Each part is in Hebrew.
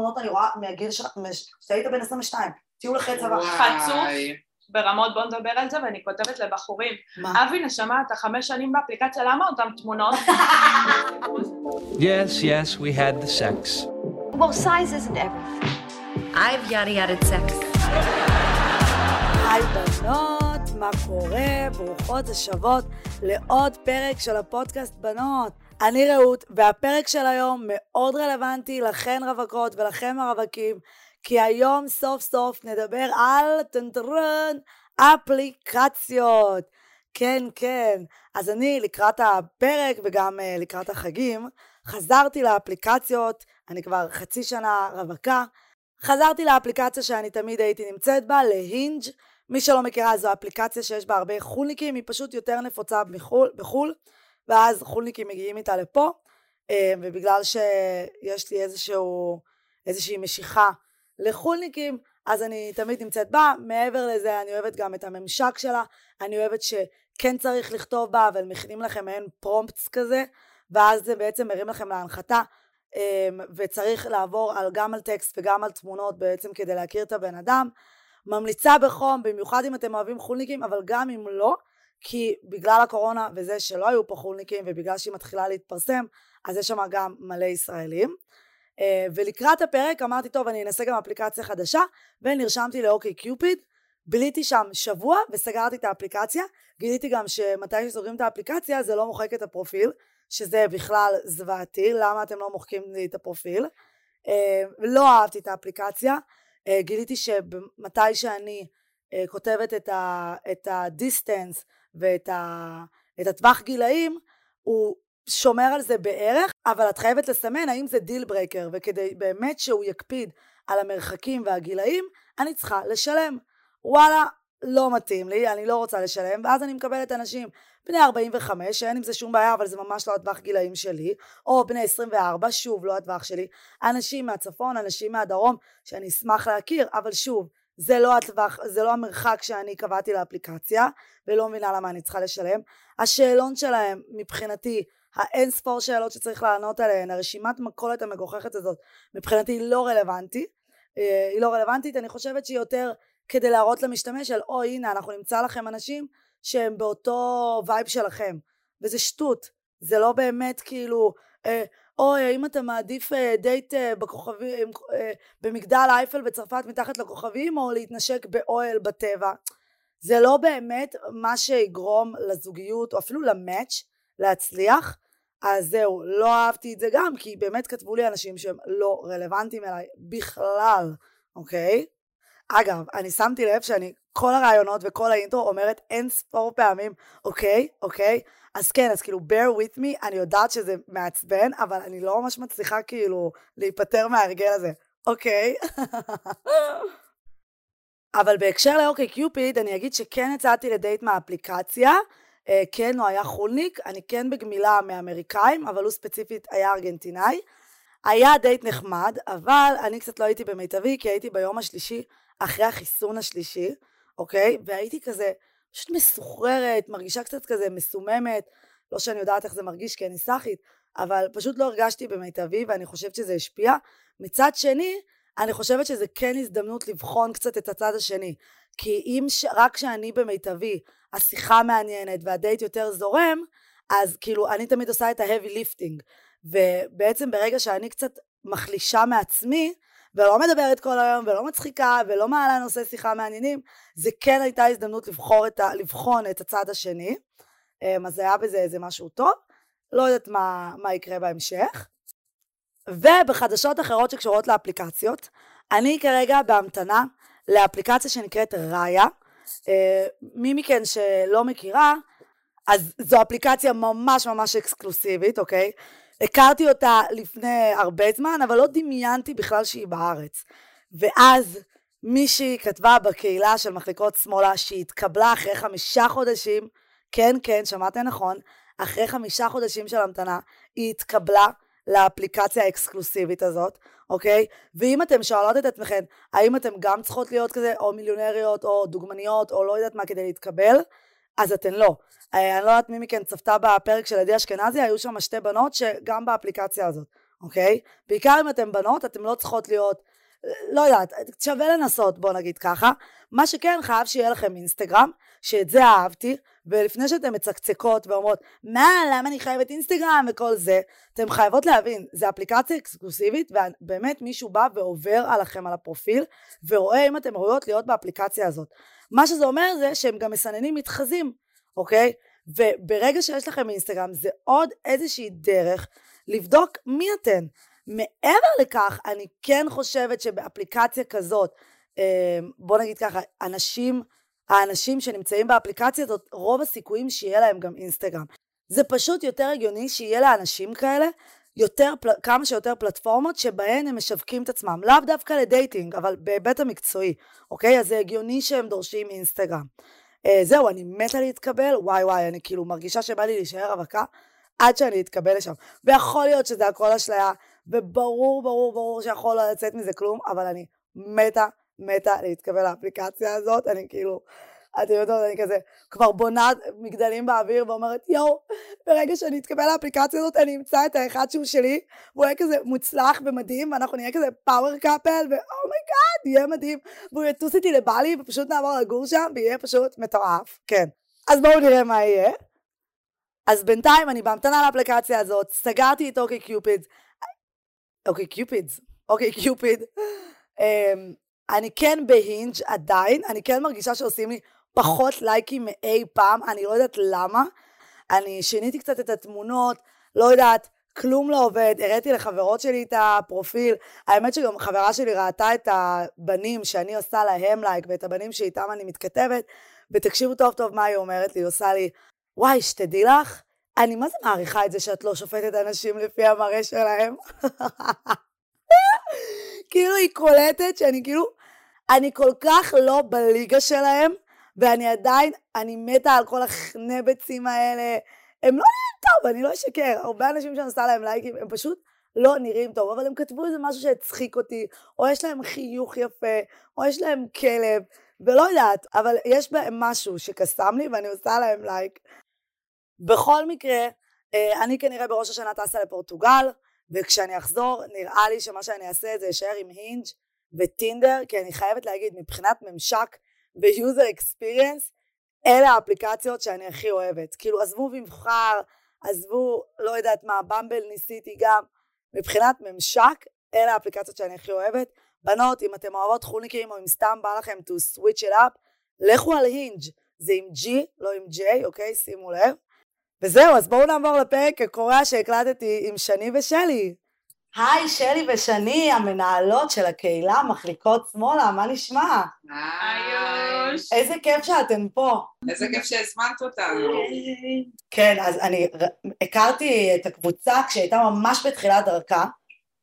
תמונות אני רואה מהגיל שלך, כשהיית בן 22, טיול אחרי צבא. חצוף. ברמות, בוא נדבר על זה, ואני כותבת לבחורים, מה? אבי, נשמה, אתה חמש שנים באפליקציה, למה אותן תמונות? Yes, yes, we had the sex. Well, size isn't everything. I've yada yada sex. היי בנות, מה קורה? ברוכות השבות לעוד פרק של הפודקאסט בנות. אני רעות, והפרק של היום מאוד רלוונטי לכן רווקות ולכם הרווקים, כי היום סוף סוף נדבר על טנטרן אפליקציות. כן, כן. אז אני לקראת הפרק וגם uh, לקראת החגים, חזרתי לאפליקציות, אני כבר חצי שנה רווקה, חזרתי לאפליקציה שאני תמיד הייתי נמצאת בה, להינג'. מי שלא מכירה זו אפליקציה שיש בה הרבה חולניקים, היא פשוט יותר נפוצה בחו"ל, בחו"ל ואז חולניקים מגיעים איתה לפה, אה, ובגלל שיש לי איזשהו, איזושהי משיכה לחולניקים, אז אני תמיד נמצאת בה. מעבר לזה, אני אוהבת גם את הממשק שלה, אני אוהבת שכן צריך לכתוב בה, אבל מכינים לכם מעין פרומפטס כזה, ואז זה בעצם מרים לכם להנחתה, אה, וצריך לעבור על, גם על טקסט וגם על תמונות בעצם כדי להכיר את הבן אדם. ממליצה בחום, במיוחד אם אתם אוהבים חולניקים, אבל גם אם לא, כי בגלל הקורונה וזה שלא היו פה חולניקים, ובגלל שהיא מתחילה להתפרסם, אז יש שם גם מלא ישראלים. אה, ולקראת הפרק אמרתי, טוב, אני אנסה גם אפליקציה חדשה, ונרשמתי לאוקיי קיופיד. ביליתי שם שבוע וסגרתי את האפליקציה. גיליתי גם שמתי שסוגרים את האפליקציה זה לא מוחק את הפרופיל, שזה בכלל זוועתי, למה אתם לא מוחקים לי את הפרופיל. אה, לא אהבתי את האפליקציה. Uh, גיליתי שמתי שאני כותבת את, ה, את ה distance ואת ה, את הטווח גילאים, הוא שומר על זה בערך, אבל את חייבת לסמן האם זה deal breaker, וכדי באמת שהוא יקפיד על המרחקים והגילאים, אני צריכה לשלם. וואלה, לא מתאים לי, אני לא רוצה לשלם, ואז אני מקבלת אנשים בני 45, שאין עם זה שום בעיה, אבל זה ממש לא הטווח גילאים שלי, או בני 24, שוב, לא הטווח שלי, אנשים מהצפון, אנשים מהדרום, שאני אשמח להכיר, אבל שוב, זה לא הטווח, זה לא המרחק שאני קבעתי לאפליקציה, ולא מבינה למה אני צריכה לשלם. השאלון שלהם, מבחינתי, האין ספור שאלות שצריך לענות עליהן, הרשימת מכולת המגוחכת הזאת, מבחינתי היא לא רלוונטית. אה, היא לא רלוונטית, אני חושבת שהיא יותר כדי להראות למשתמש של או הנה אנחנו נמצא לכם אנשים שהם באותו וייב שלכם וזה שטות זה לא באמת כאילו אה, אוי האם אתה מעדיף אה, דייט אה, בכוכבים אה, במגדל אייפל בצרפת מתחת לכוכבים או להתנשק באוהל בטבע? זה לא באמת מה שיגרום לזוגיות או אפילו למאץ' להצליח. אז זהו לא אהבתי את זה גם כי באמת כתבו לי אנשים שהם לא רלוונטיים אליי בכלל אוקיי? אגב, אני שמתי לב שאני כל הרעיונות וכל האינטרו אומרת אין ספור פעמים, אוקיי, אוקיי, אז כן, אז כאילו bear with me, אני יודעת שזה מעצבן, אבל אני לא ממש מצליחה כאילו להיפטר מההרגל הזה, אוקיי. אבל בהקשר לאוקיי קיופיד, אני אגיד שכן יצאתי לדייט מהאפליקציה, אה, כן, הוא היה חולניק, אני כן בגמילה מאמריקאים, אבל הוא ספציפית היה ארגנטינאי. היה דייט נחמד, אבל אני קצת לא הייתי במיטבי, כי הייתי ביום השלישי אחרי החיסון השלישי, אוקיי? והייתי כזה פשוט מסוחררת, מרגישה קצת כזה מסוממת, לא שאני יודעת איך זה מרגיש כי אני סאחית, אבל פשוט לא הרגשתי במיטבי ואני חושבת שזה השפיע. מצד שני, אני חושבת שזה כן הזדמנות לבחון קצת את הצד השני. כי אם ש... רק כשאני במיטבי, השיחה מעניינת והדייט יותר זורם, אז כאילו אני תמיד עושה את ה-heavy lifting. ובעצם ברגע שאני קצת מחלישה מעצמי, ולא מדברת כל היום ולא מצחיקה ולא מעלה נושאי שיחה מעניינים, זה כן הייתה הזדמנות לבחור את ה, לבחון את הצד השני, אמ, אז היה בזה איזה משהו טוב, לא יודעת מה, מה יקרה בהמשך. ובחדשות אחרות שקשורות לאפליקציות, אני כרגע בהמתנה לאפליקציה שנקראת ראיה. אה, מי מכן שלא מכירה, אז זו אפליקציה ממש ממש אקסקלוסיבית, אוקיי? הכרתי אותה לפני הרבה זמן, אבל לא דמיינתי בכלל שהיא בארץ. ואז מישהי כתבה בקהילה של מחלקות שמאלה שהיא התקבלה אחרי חמישה חודשים, כן, כן, שמעתם נכון, אחרי חמישה חודשים של המתנה, היא התקבלה לאפליקציה האקסקלוסיבית הזאת, אוקיי? ואם אתם שואלות את עצמכם, האם אתם גם צריכות להיות כזה, או מיליונריות, או דוגמניות, או לא יודעת מה כדי להתקבל, אז אתן לא. אה, אני לא יודעת מי מכן צפתה בפרק של עדי אשכנזי, היו שם שתי בנות שגם באפליקציה הזאת, אוקיי? בעיקר אם אתן בנות, אתן לא צריכות להיות, לא יודעת, שווה לנסות, בוא נגיד ככה. מה שכן, חייב שיהיה לכם אינסטגרם, שאת זה אהבתי, ולפני שאתן מצקצקות ואומרות, מה, למה אני חייבת אינסטגרם וכל זה, אתן חייבות להבין, זו אפליקציה אקסקלוסיבית, ובאמת מישהו בא ועובר עליכם על הפרופיל, ורואה אם אתן ראויות להיות באפליקציה הזאת. מה שזה אומר זה שהם גם מסננים מתחזים, אוקיי? וברגע שיש לכם אינסטגרם, זה עוד איזושהי דרך לבדוק מי אתן. מעבר לכך, אני כן חושבת שבאפליקציה כזאת, אה, בוא נגיד ככה, אנשים, האנשים שנמצאים באפליקציה הזאת, רוב הסיכויים שיהיה להם גם אינסטגרם. זה פשוט יותר הגיוני שיהיה לאנשים כאלה יותר, כמה שיותר פלטפורמות שבהן הם משווקים את עצמם, לאו דווקא לדייטינג, אבל בהיבט המקצועי, אוקיי? אז זה הגיוני שהם דורשים אינסטגרם. אה, זהו, אני מתה להתקבל, וואי וואי, אני כאילו מרגישה שבא לי להישאר רווקה עד שאני אתקבל לשם. ויכול להיות שזה הכל אשליה, וברור, ברור, ברור שיכול לצאת מזה כלום, אבל אני מתה, מתה להתקבל לאפליקציה הזאת, אני כאילו, אתם יודעות, אני כזה כבר בונה מגדלים באוויר ואומרת, יואו, ברגע שאני אתקבל לאפליקציה הזאת, אני אמצא את האחד שהוא שלי, והוא יהיה כזה מוצלח ומדהים, ואנחנו נהיה כזה power couple, ו oh my God, יהיה מדהים, והוא יטוס איתי לבאלי, ופשוט נעבור לגור שם, ויהיה פשוט מטורף, כן. אז בואו נראה מה יהיה. אז בינתיים אני בהמתנה לאפליקציה הזאת, סגרתי את OkCupid, OkCupids, OkCupid. אני כן ב Hinge עדיין, אני כן מרגישה שעושים לי פחות לייקים מאי פעם, אני לא יודעת למה. אני שיניתי קצת את התמונות, לא יודעת, כלום לא עובד, הראיתי לחברות שלי את הפרופיל, האמת שגם חברה שלי ראתה את הבנים שאני עושה להם לייק ואת הבנים שאיתם אני מתכתבת, ותקשיבו טוב טוב מה היא אומרת לי, היא עושה לי, וואי, שתדעי לך, אני מה זה מעריכה את זה שאת לא שופטת אנשים לפי המראה שלהם? כאילו היא קולטת שאני כאילו, אני כל כך לא בליגה שלהם, ואני עדיין, אני מתה על כל החנבצים האלה. הם לא נראים טוב, אני לא אשקר. הרבה אנשים שאני עושה להם לייקים, הם פשוט לא נראים טוב, אבל הם כתבו איזה משהו שהצחיק אותי, או יש להם חיוך יפה, או יש להם כלב, ולא יודעת, אבל יש בהם משהו שקסם לי ואני עושה להם לייק. בכל מקרה, אה, אני כנראה בראש השנה טסה לפורטוגל, וכשאני אחזור, נראה לי שמה שאני אעשה זה אשאר עם הינג' וטינדר, כי אני חייבת להגיד, מבחינת ממשק ו-user experience, אלה האפליקציות שאני הכי אוהבת. כאילו, עזבו מבחר, עזבו, לא יודעת מה, במבל ניסיתי גם. מבחינת ממשק, אלה האפליקציות שאני הכי אוהבת. בנות, אם אתם אוהבות חולניקים, או אם סתם בא לכם to switch it up, לכו על הינג', זה עם G, לא עם J, אוקיי? שימו לב. וזהו, אז בואו נעבור לפרק הקורע שהקלטתי עם שני ושלי. היי, שלי ושני, המנהלות של הקהילה מחליקות שמאלה, מה נשמע? היוש. איזה כיף שאתן פה. איזה כיף שהזמנת אותנו. כן, אז אני הכרתי את הקבוצה כשהייתה ממש בתחילת דרכה,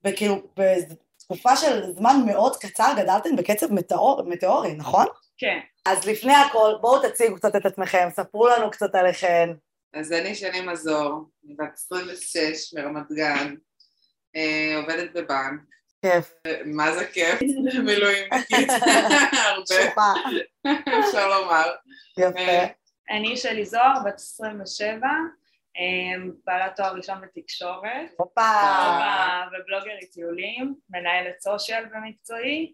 וכאילו בתקופה של זמן מאוד קצר גדלתן בקצב מטאור, מטאורי, נכון? כן. אז לפני הכל, בואו תציגו קצת את עצמכם, ספרו לנו קצת עליכן. אז אני שני מזור, בת 26 מרמת גן, עובדת בבנק. כיף. מה זה כיף? מילואימניקית. הרבה. אפשר לומר. יפה. אה, אני שלי זוהר, בת 27, אה, בעלת תואר ראשון בתקשורת, הופה. ובלוגרית טיולים, מנהלת סושיאל במקצועי.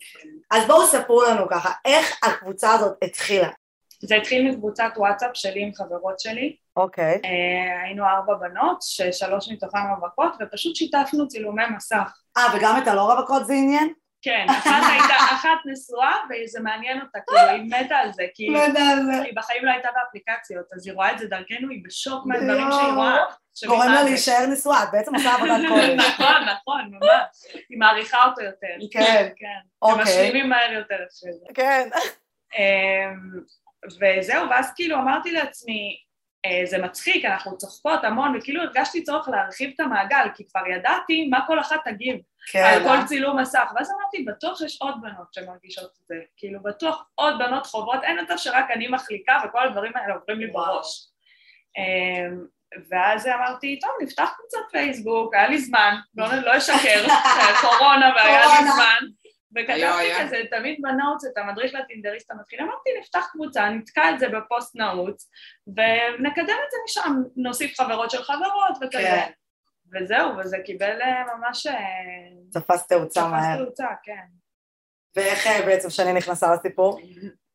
אז בואו ספרו לנו ככה, איך הקבוצה הזאת התחילה? זה התחיל מקבוצת וואטסאפ שלי עם חברות שלי. אוקיי. אה, היינו ארבע בנות, ששלוש מתוכן רווקות, ופשוט שיתפנו צילומי מסך. אה, וגם את הלא רווקות זה עניין? כן, אחת הייתה, אחת נשואה, וזה מעניין אותה, כאילו, היא מתה על זה, כי לא. היא בחיים לא הייתה באפליקציות, אז היא רואה את זה דרכנו, היא בשוק מהדברים שהיא רואה. גורם לה. להישאר נשואה, את בעצם עושה עבודת קודש. נכון, נכון, ממש. היא מעריכה אותו יותר. כן. כן. אוקיי. הם משלימים מהר יותר. כן. וזהו, ואז כאילו אמרתי לעצמי, אה, זה מצחיק, אנחנו צוחקות המון, וכאילו הרגשתי צורך להרחיב את המעגל, כי כבר ידעתי מה כל אחת תגיב כן. על כל צילום מסך, ואז אמרתי, בטוח יש עוד בנות שמרגישות את זה, כאילו בטוח עוד בנות חוות, אין יותר שרק אני מחליקה וכל הדברים האלה עוברים לי וואו. בראש. אמ, ואז אמרתי, טוב, נפתח קבוצת פייסבוק, היה לי זמן, לא, לא אשקר, קורונה והיה לי. זמן, וכתבתי. כזה תמיד בנוטס את המדריך לטינדריסט המתחיל, אמרתי נפתח קבוצה, נתקע את זה בפוסט נעוץ ונקדם את זה משם, נוסיף חברות של חברות וכזה. כן. וזהו, וזה קיבל אה, ממש... אה, תפס תאוצה תפס מהר. תאוצה, כן. ואיך אה, בעצם שני נכנסה לסיפור?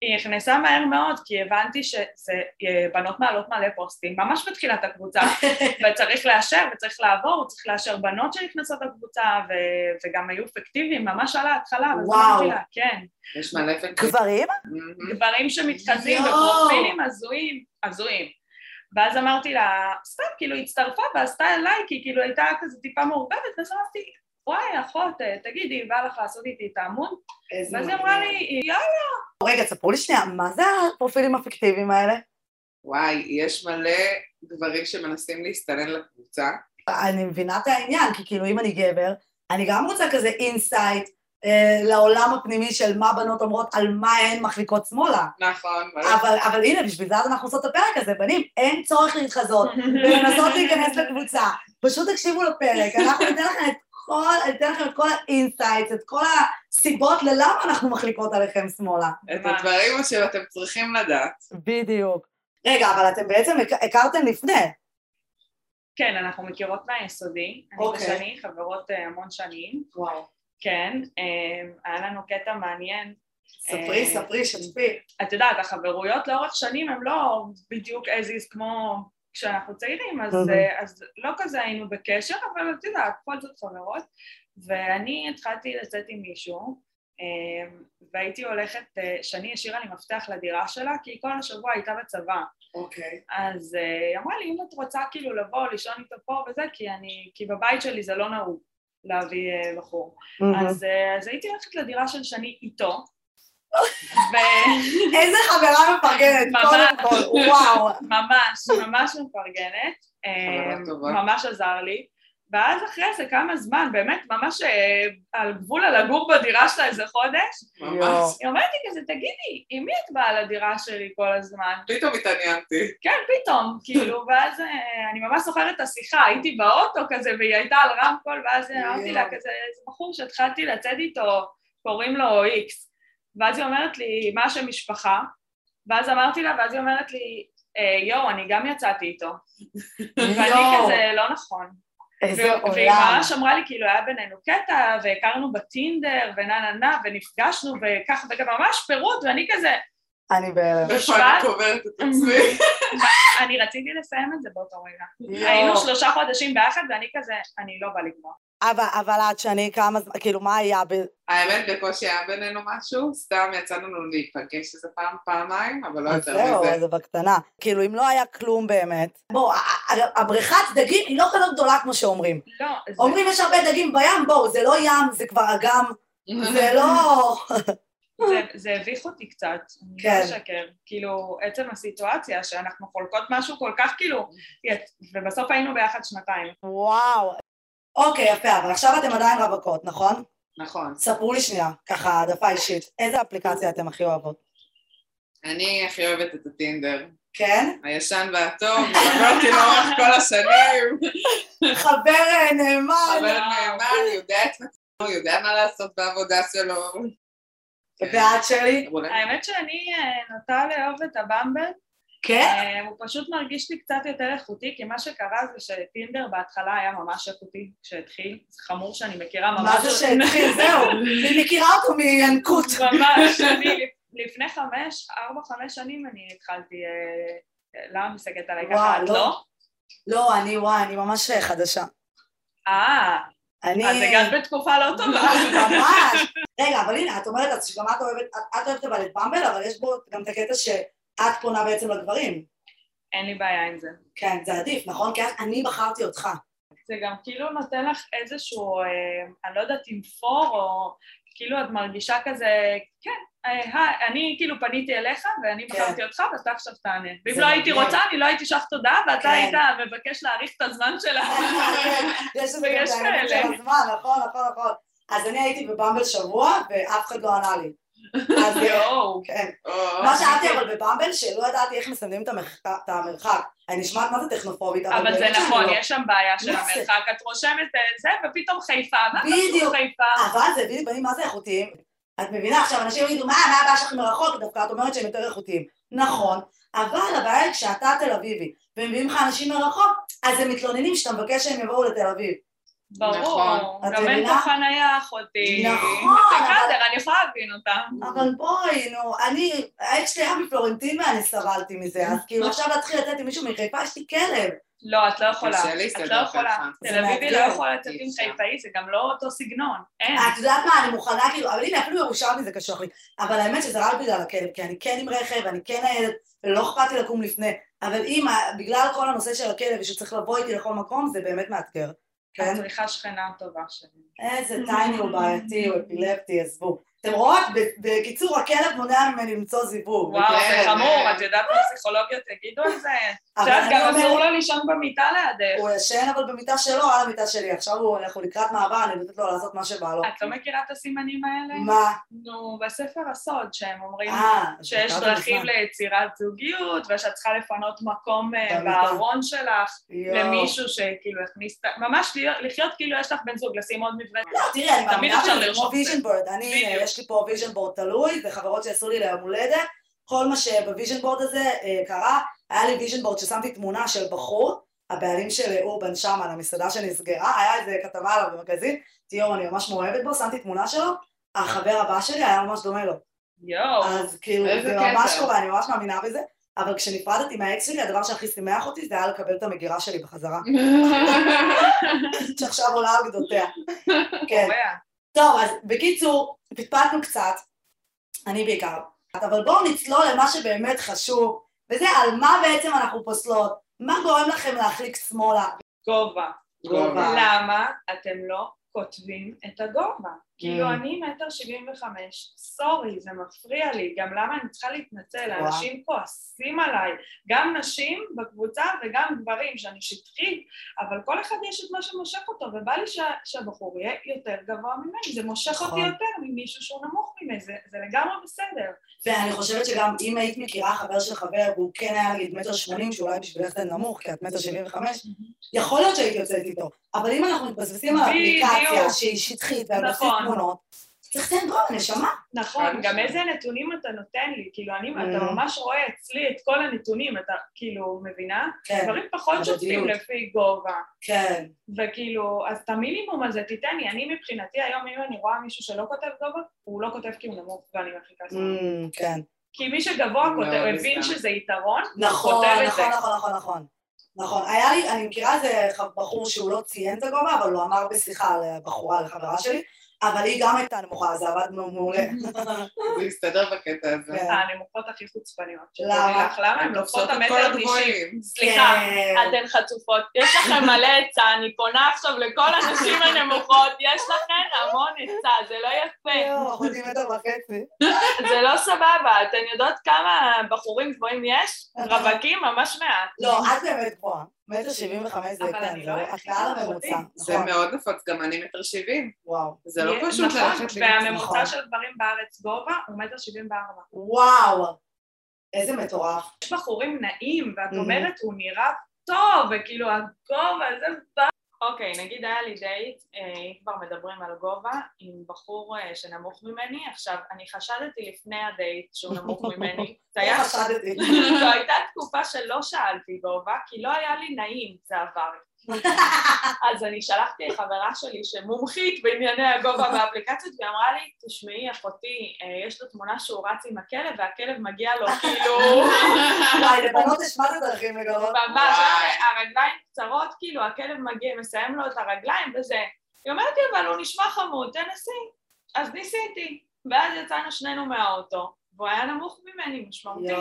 היא נכנסה מהר מאוד, כי הבנתי שזה אה, בנות מעלות מלא פוסטים, ממש בתחילת הקבוצה, וצריך לאשר, וצריך לעבור, וצריך לאשר בנות שנכנסות לקבוצה, ו- וגם היו פיקטיביים, ממש על ההתחלה, וואו. לה, כן. יש מלא פקטים. גברים? גברים שמתחזים. בפרופילים הזויים, הזויים. ואז אמרתי לה, סתם, כאילו, היא הצטרפה ועשתה לייק, היא כאילו הייתה כזה טיפה מעורבבת, ואז אמרתי, וואי, אחות, אה, תגידי, בא לך לעשות איתי את העמוד? ואז היא אמרה לי, יאללה. רגע, ספרו לי שנייה, מה זה הפרופילים הפיקטיביים האלה? וואי, יש מלא גברים שמנסים להסתנן לקבוצה. אני מבינה את העניין, כי כאילו אם אני גבר, אני גם רוצה כזה insight אה, לעולם הפנימי של מה בנות אומרות על מה הן מחליקות שמאלה. נכון. אבל, אבל הנה, בשביל זה אנחנו עושות את הפרק הזה, בנים, אין צורך להתחזות ולנסות להיכנס לקבוצה. פשוט תקשיבו לפרק, אנחנו ניתן לכם את כל, ניתן לכם את כל ה insights, את כל הסיבות ללמה אנחנו מחליקות עליכם שמאלה. את הדברים שאתם צריכים לדעת. בדיוק. רגע, אבל אתם בעצם הכ- הכרתם לפני. כן, אנחנו מכירות מהיסודי, אני אוקיי. ושני, חברות אה, המון שנים, וואו. כן, אה, היה לנו קטע מעניין. ספרי, אה, ספרי, שתפי. את יודעת, החברויות לאורך שנים הן לא בדיוק as is כמו כשאנחנו צעירים, אז. אה, אז לא כזה היינו בקשר, אבל את יודעת, בכל זאת חברות. ואני התחלתי לצאת עם מישהו, אה, והייתי הולכת, אה, שני השאירה לי מפתח לדירה שלה, כי היא כל השבוע הייתה בצבא. אוקיי. אז אה, היא אמרה לי, אם את רוצה כאילו לבוא, לישון איתו פה וזה, כי אני, כי בבית שלי זה לא נהוג להביא בחור. אז, אה, אז הייתי הולכת לדירה של שני איתו, איזה חברה מפרגנת. קודם כל, וואו. ממש, ממש מפרגנת, טובה. ממש עזר לי. ואז אחרי זה כמה זמן, באמת ממש אה, על גבול הלגור בדירה שלה איזה חודש. ממש. היא אומרת לי כזה, תגידי, עם מי את באה לדירה שלי כל הזמן? פתאום התעניינתי. כן, פתאום, כאילו, ואז אה, אני ממש זוכרת את השיחה, הייתי באוטו כזה, והיא הייתה על רמקול, ואז אמרתי לה כזה, איזה בחור שהתחלתי לצאת איתו, קוראים לו איקס. ואז היא אומרת לי, מה השם משפחה? ואז אמרתי לה, ואז היא אומרת לי, "אה, יואו, אני גם יצאתי איתו. ואני. כזה, לא נכון. איזה ו- והיא עולם. ממש אמרה לי, כאילו, היה בינינו קטע, והכרנו בטינדר, ונה נה נה, ונפגשנו, וככה, וגם ממש פירוט, ואני כזה, אני בהלם. איפה אני קוברת את עצמי? אני רציתי לסיים את זה באותו רגע. היינו שלושה חודשים ביחד, ואני כזה, אני לא בא לגמור. אבל, אבל עד שאני כמה זמן, כאילו, מה היה ב... האמת, בקושי היה בינינו משהו, סתם יצא לנו להיפגש איזה פעם, פעמיים, אבל לא יותר זהו, מזה. זה בקטנה. כאילו, אם לא היה כלום באמת... בואו, הבריכת דגים היא לא כזאת גדולה כמו שאומרים. לא, זה, אומרים יש הרבה דגים בים, בואו, זה לא ים, זה כבר אגם, זה לא... זה, זה הביך אותי קצת, אני כן. לא אשקר. כאילו, עצם הסיטואציה שאנחנו חולקות משהו כל כך כאילו, ובסוף היינו ביחד שנתיים. וואו. אוקיי, יפה, אבל עכשיו אתם עדיין רווקות, נכון? נכון. ספרו לי שנייה, ככה העדפה אישית. איזה אפליקציה אתם הכי אוהבות? אני הכי אוהבת את הטינדר. כן? הישן והטוב, אותי לאורך כל השנים. חבר אה, נאמן. חבר נאמן, יודע את עצמו, יודע מה לעשות בעבודה שלו. ואת שלי? האמת שאני אה, נוטה לאהוב את הבמבל, כן? אה, הוא פשוט מרגיש לי קצת יותר איכותי, כי מה שקרה זה שטינדר בהתחלה היה ממש איכותי כשהתחיל, זה חמור שאני מכירה ממש... מה זה שהתחיל? זהו. אני מכירה אותו מינקות. ממש, אני לפני חמש, ארבע, חמש שנים אני התחלתי, אה, למה מסתכלת עליי ככה? את לא. לא? לא, אני, וואי, אני ממש חדשה. אה, אני... אז הגעת בתקופה לא טובה. ממש. רגע, אבל הנה, את אומרת אז שגם את אוהבת, את- את אוהבת אבל את במבל, אבל יש בו גם את הקטע שאת פונה בעצם לגברים. אין לי בעיה עם זה. כן, זה עדיף, נכון? כי את- אני בחרתי אותך. זה גם כאילו נותן לך איזשהו, אה, אני לא יודעת אם פור, או כאילו את מרגישה כזה, כן, אה, אני כאילו פניתי אליך ואני כן. בחרתי אותך ואתה עכשיו תענה. ואם לא הייתי. רוצה, אני לא הייתי שולחת תודעה ואתה כן. היית מבקש להאריך את הזמן שלה. יש לזה גם את. הזמן, נכון, נכון, נכון. אז אני הייתי בבמבל שבוע, ואף אחד לא ענה לי. אז יואו. כן. או, מה שאהבתי אבל בבמבל, שלא ידעתי איך מסמנים את המרחק- את. אני נשמעת מה זה טכנופובית, אבל אבל זה נכון, לא. יש שם בעיה של? המרחק, את רושמת אה, זה, ופתאום חיפה, מה. קשור חיפה? אבל זה בדיוק מה זה איכותיים. את מבינה? עכשיו אנשים יגידו, מה, מה הבעיה שלך מרחוק? דווקא את אומרת שהם יותר איכותיים. נכון, אבל הבעיה היא כשאתה תל אביבי, ומביאים לך אנשים מרחוק, אז הם מתלוננים שאתה מבקש שהם יבואו לתל אביב. ברור, נכון. גם אין? פה חניה אחותי. נכון, בסדר, אני יכולה להבין אותם. אבל בואי, נו, אני, האקס שלי היה מפלורנטין ואני סבלתי מזה, אז כאילו עכשיו להתחיל לצאת עם מישהו מחיפה, יש לי כלב. לא, את לא יכולה. את לא יכולה. תל אביבי. לא יכולה אי עם. חיפאי, זה גם לא אותו סגנון. אין. את יודעת מה, אני מוכנה כאילו, אבל הנה, אפילו ירושלמי זה קשוח לי. אבל האמת שזה רק בגלל הכלב, כי אני כן עם רכב, אני כן ניידת, ולא אכפת לי לקום לפני. אבל אם, בגלל כל הנושא של הכלב, ושצריך לבוא איתי לכל מקום, זה באמת מאתגר. את כן? צריכה שכנה טובה שלי. איזה טייני הוא בעייתי, הוא אפילפטי, עזבו. אתם רואות? בקיצור, הכלב מונע ממני למצוא זיווג. וואו, זה חמור. את יודעת מה פסיכולוגיות יגידו על זה? את אבל יודעת, אני גם אסור לו לישון במיטה לידך. הוא ישן אבל במיטה שלו, על המיטה שלי. עכשיו הוא, אנחנו לקראת מעבר, אני נותנת לו לעשות מה שבא לו. את לא מכירה את הסימנים האלה? מה? נו, בספר הסוד, שהם אומרים אה, שיש דרכים. ליצירת זוגיות, ושאת צריכה לפנות מקום אה. בארון שלך. למישהו שכאילו הכניס, ממש לחיות כאילו יש לך בן זוג, לשים עוד מברק. תראי, אני מאמינה אפשר בזה, כמו לרשום vision board. אני. יש לי פה vision board תלוי, זה חברות שעשו לי ליום הולדת. כל מה שב vision board הזה אה, קרה, היה לי vision board ששמתי תמונה של בחור, הבעלים של אורבן שמה, המסעדה שנסגרה, היה איזה כתבה עליו במגזין, תיאור, אני ממש מאוהבת בו, שמתי תמונה שלו, החבר הבא שלי היה ממש דומה לו. יואו, אז כאילו, זה ממש קטע. קורה, אני ממש מאמינה בזה. אבל כשנפרדתי מהאקס שלי, הדבר שהכי שימח אותי זה היה לקבל את המגירה שלי בחזרה, שעכשיו עולה על גדותיה. כן. טוב, אז בקיצור, פטפטנו קצת, אני בעיקר, אבל בואו נצלול למה שבאמת חשוב, וזה על מה בעצם אנחנו פוסלות, מה גורם לכם להחליק שמאלה. גובה. גובה. למה אתם לא כותבים את הגובה? כאילו Mm. אני מטר שבעים וחמש, סורי, זה מפריע לי, גם למה אני צריכה להתנצל. אנשים כועסים עליי, גם נשים בקבוצה וגם גברים, שאני שטחית, אבל כל אחד יש את מה שמושך אותו, ובא לי שה- שהבחור יהיה יותר גבוה ממני, זה מושך אותי נכון. יותר ממישהו שהוא נמוך ממני, זה, זה לגמרי בסדר. ואני חושבת שגם אם היית מכירה חבר של חבר, והוא כן היה נגיד מטר שמונים, שאולי בשבילך זה נמוך, כי את מטר שבעים וחמש, יכול להיות שהייתי יוצאת איתו. אבל אם אנחנו מתבססים על. אפליקציה שהיא שטחית נכון. תמונות, צריך לתת גול, נשמה. נכון, חד גם. איזה נתונים אתה נותן לי, כאילו אני, אתה Mm. ממש רואה אצלי את כל הנתונים, אתה כאילו, מבינה? כן, דברים פחות. שופטים לפי גובה, כן. וכאילו, אז את המינימום הזה תיתן לי, אני מבחינתי היום אם אני רואה מישהו שלא כותב גובה, הוא לא כותב כי הוא נמוך ואני מרחיקה זמן. Mm, כן. כי מי שגבוה כותב, הבין. שזה יתרון, נכון, את זה. נכון, נכון, נכון, נכון. נכון, היה לי, אני מכירה איזה בחור שהוא לא ציין את הגובה, אבל הוא אמר בשיחה לבחורה, לחברה שלי, אבל היא גם הייתה נמוכה, אז זה עבד מעולה. זה הסתדר בקטע הזה. כן. הנמוכות הכי חוצפניות. למה? למה? הן לוקחות את כל המטר תשעים. הגבוהים. סליחה, כן. אתן חצופות, יש לכם מלא עצה, אני פונה עכשיו לכל הנשים הנמוכות, יש לכן המון עצה, זה לא יפה. יואו, אחותי מטר וחצי. זה לא סבבה, אתן יודעות כמה בחורים גבוהים יש? רווקים ממש מעט. לא, את באמת גבוהה. מטר שבעים וחמש זה, אבל כן, זה לא את הממוצע. זה נכון, מאוד נפוץ, גם אני מטר שבעים. וואו. זה לא פשוט נכון, ללכת למצוא. והממוצע של נכון. גברים בארץ גובה הוא מטר שבעים וארבע. וואו. איזה מטורף. יש בחורים נעים, ואת Mhm. אומרת, הוא נראה טוב, וכאילו הגובה זה בא... אוקיי, נגיד היה לי דייט, אה, אם כבר מדברים על גובה, עם בחור אה, שנמוך ממני, עכשיו, אני חשדתי לפני הדייט שהוא נמוך ממני, זה היה... חשדתי. זו הייתה תקופה שלא שאלתי גובה, כי לא היה לי נעים, זה עבר. אז אני שלחתי לחברה שלי שמומחית בענייני הגובה באפליקציות, והיא אמרה לי, תשמעי, אחותי, אה, יש לו תמונה שהוא רץ עם הכלב, והכלב מגיע לו כאילו... וואי, לבנות יש מה זה דרכים לגלות. ממש. הרגליים קצרות, כאילו, הכלב מגיע, מסיים לו את הרגליים וזה. היא אומרת לי, אבל הוא נשמע חמוד, תנסי. אז ניסיתי. ואז יצאנו שנינו מהאוטו, והוא היה נמוך ממני, משמעותית.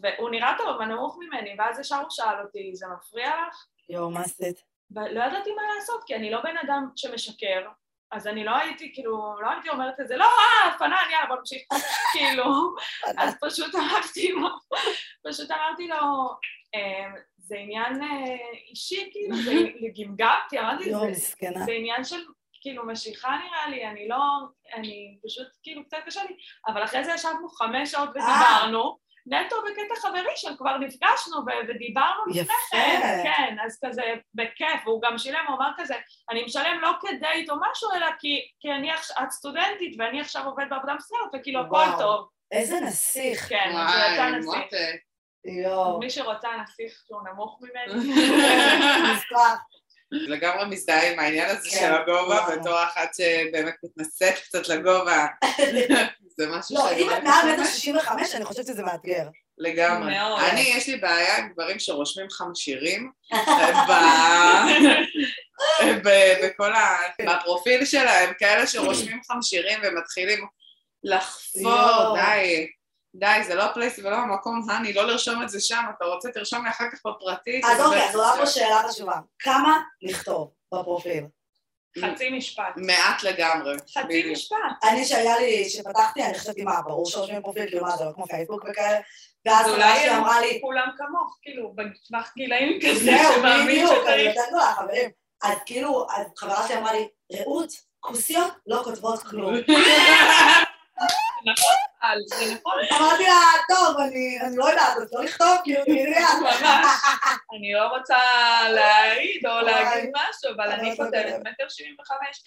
והוא נראה טוב, אבל נמוך ממני, ואז ישר הוא שאל אותי, זה מפריע לך? יואו, מה עשית? ולא ידעתי מה לעשות, כי אני לא בן אדם שמשקר, אז אני לא הייתי, כאילו, לא הייתי אומרת את זה, לא, אה, פנן, יאללה, בוא נמשיך, כאילו, אז פשוט אמרתי לו, פשוט אמרתי לו, "אה, זה עניין אה, אישי, כאילו, זה גמגמתי, אמרתי, "זה- עניין של, כאילו, משיכה נראה לי, אני לא, אני פשוט, כאילו, קצת קשה לי, אבל אחרי זה ישבנו חמש שעות ודיברנו, נטו בקטע חברי של כבר נפגשנו ודיברנו לפני. כן, כן, אז כזה בכיף, והוא גם שילם, הוא אמר כזה, אני משלם לא כדייט או משהו, אלא כי, כי אני עכשיו, את סטודנטית ואני עכשיו עובד בעבודה מסוימת, וכאילו הכל. טוב. איזה נסיך. כן, הוא יצא וואי, נסיך. יואו. מי שרוצה נסיך שהוא נמוך ממני. לגמרי מזדהה עם העניין הזה כן, של הגובה. בתור אחת שבאמת מתנשאת קצת לגובה. זה משהו לא, שאני אם את מעל מטר. שישים וחמש, אני חושבת שזה מאתגר. לגמרי. אני, יש לי בעיה עם גברים שרושמים לך שירים בכל ה... בפרופיל שלהם, כאלה שרושמים לך שירים ומתחילים לחפור. די. די, זה לא ה place ולא המקום, honey, לא לרשום את זה שם, אתה רוצה, תרשום לי אחר כך בפרטי. אז אוקיי, אז עולה פה. שאלה חשובה. כמה לכתוב בפרופיל? חצי משפט. מעט לגמרי. חצי בדיוק. משפט. אני, שהיה לי, שפתחתי, אני חשבתי, מה, ברור שרושמים פרופיל, כאילו, מה, זה לא כמו פייסבוק וכאלה? ואז אולי הם אמרה לי, כולם כמוך, כאילו, בטווח גילאים כזה, זהו, שמאמין בדיוק, אני שצריך. יותר גדולה, חברים. אז כאילו, אז חברה שלי אמרה לי, רעות, כוסיות לא כותבות כלום. נכון, אבל זה נכון. אמרתי לה, טוב, אני אני לא יודעת, אז לא לכתוב, כאילו, תראי את. ממש. אני לא רוצה להעיד או. להגיד משהו, אבל אני כותבת. מטר שבעים וחמש.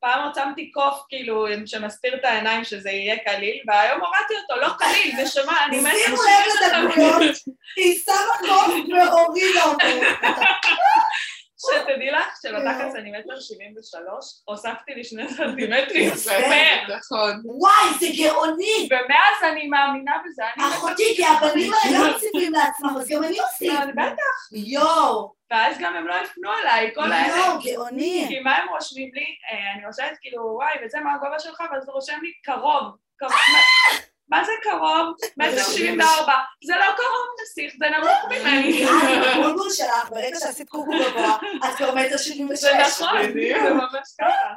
פעם שמתי קוף, כאילו, שמסתיר את העיניים שזה יהיה קליל, והיום הורדתי אותו, לא קליל, נשמה, אני מטר שימו שבעים לב וחמש. לדקויות, היא שמה קוף והורידה אותו. שתדעי לך שבתחת. אני מטר שבעים ושלוש, הוספתי לי שני סנטימטרים. נכון. וואי, זה גאוני! ומאז אני מאמינה בזה, אני אחותי, כי הבנים האלה לא מציבים לעצמם, אז גם אני. אבל בטח, יואו, ואז גם הם לא יפנו אליי, כל האלה. יואו, גאוני. כי מה הם רושמים לי? אה, אני רושמת כאילו, וואי, וזה מה הגובה שלך? ואז הוא רושם לי קרוב. קרוב. מה- מה זה קרוב? מטר שבעים וארבע. זה לא קרוב נסיך, זה נמוך ממני. את בבולבול שלך, ברגע שעשית קוקו גבוה, את כבר מטר שבעים ושש. זה נכון. זה ממש ככה.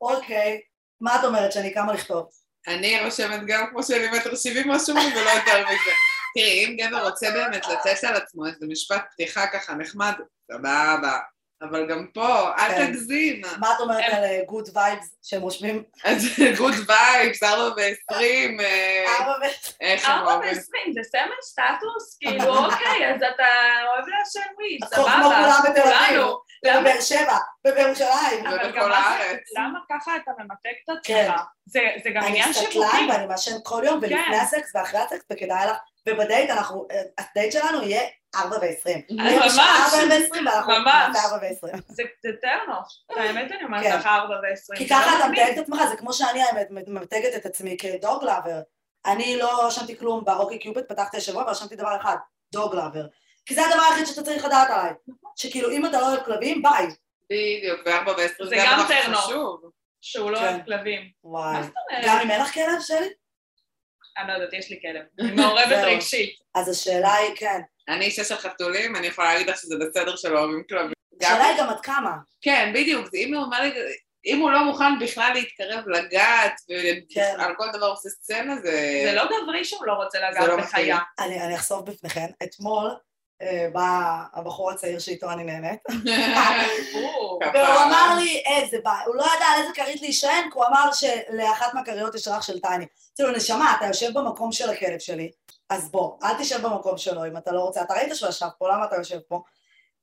אוקיי. מה את אומרת, שאני כמה לכתוב? אני רושמת גם כמו שאני מטר שבעים משהו ולא יותר מזה. תראי, אם גבר רוצה באמת לתת על עצמו איזה משפט פתיחה ככה נחמד, סבבה. אבל גם פה, אל כן. תגזים. מה את אומרת על good vibes שהם רושמים? good vibes, ארבע ועשרים, אה, ארבע. ועשרים, זה סמל סטטוס? כאילו, אוקיי, אז אתה אוהב לעשן weed, כמו סבבה. כולם בתל אביב, בבאר שבע, ובירושלים. אבל ובכל הארץ. למה ככה אתה ממתג את כן. עצמך? זה- זה גם אני עניין שיווקי. ואני מעשן כל יום, ולפני כן. הסקס ואחרי הסקס, וכדאי לך, ובדייט אנחנו, אה, הדייט שלנו יהיה ארבע ועשרים. ממש. ארבע ועשרים, ואנחנו ממש. נעשה ארבע ועשרים. זה turn off. האמת אני אומרת כן. לך ארבע ועשרים. כי זה לא ככה אתה. מתייג את עצמך, זה כמו שאני האמת ממתגת את עצמי כ dog lover. אני לא רשמתי כלום באוקי קיופיד, פתחתי השבוע ורשמתי דבר אחד, דוג לאבר. כי זה הדבר היחיד שאתה צריך לדעת עליי. שכאילו אם אתה לא אוהב כלבים, ביי. בדיוק, וארבע ועשרים זה גם. חשוב. שהוא לא כן. אוהב כלבים. וואי. מה זאת אומרת? גם אם אין לך כלב, שלי? אני לא יודעת, יש לי כלב. אני מעורבת. רגשית. אז השאלה היא, כן. אני אישה של חתולים, אני יכולה להגיד לך שזה בסדר שלא אוהבים כלבים. גם- השאלה היא גם עד כמה. כן, בדיוק, אם הוא אומר לי, אם הוא לא מוכן בכלל להתקרב לגעת, כן. ועל כל דבר עושה סצנה, זה... זה לא גברי שהוא לא רוצה זה לגעת לא בחיה. אני אני אחשוף בפניכם. אתמול בא הבחור הצעיר שאיתו אני נהנית. והוא אמר לי איזה בעיה, הוא לא ידע על איזה כרית להישען, כי הוא אמר שלאחת מהכריות יש ריח של טייני. אמרתי לו, נשמה, אתה יושב במקום של הכלב שלי, אז בוא, אל תשב במקום שלו אם אתה לא רוצה. אתה ראית שהוא ישב פה, למה אתה יושב פה?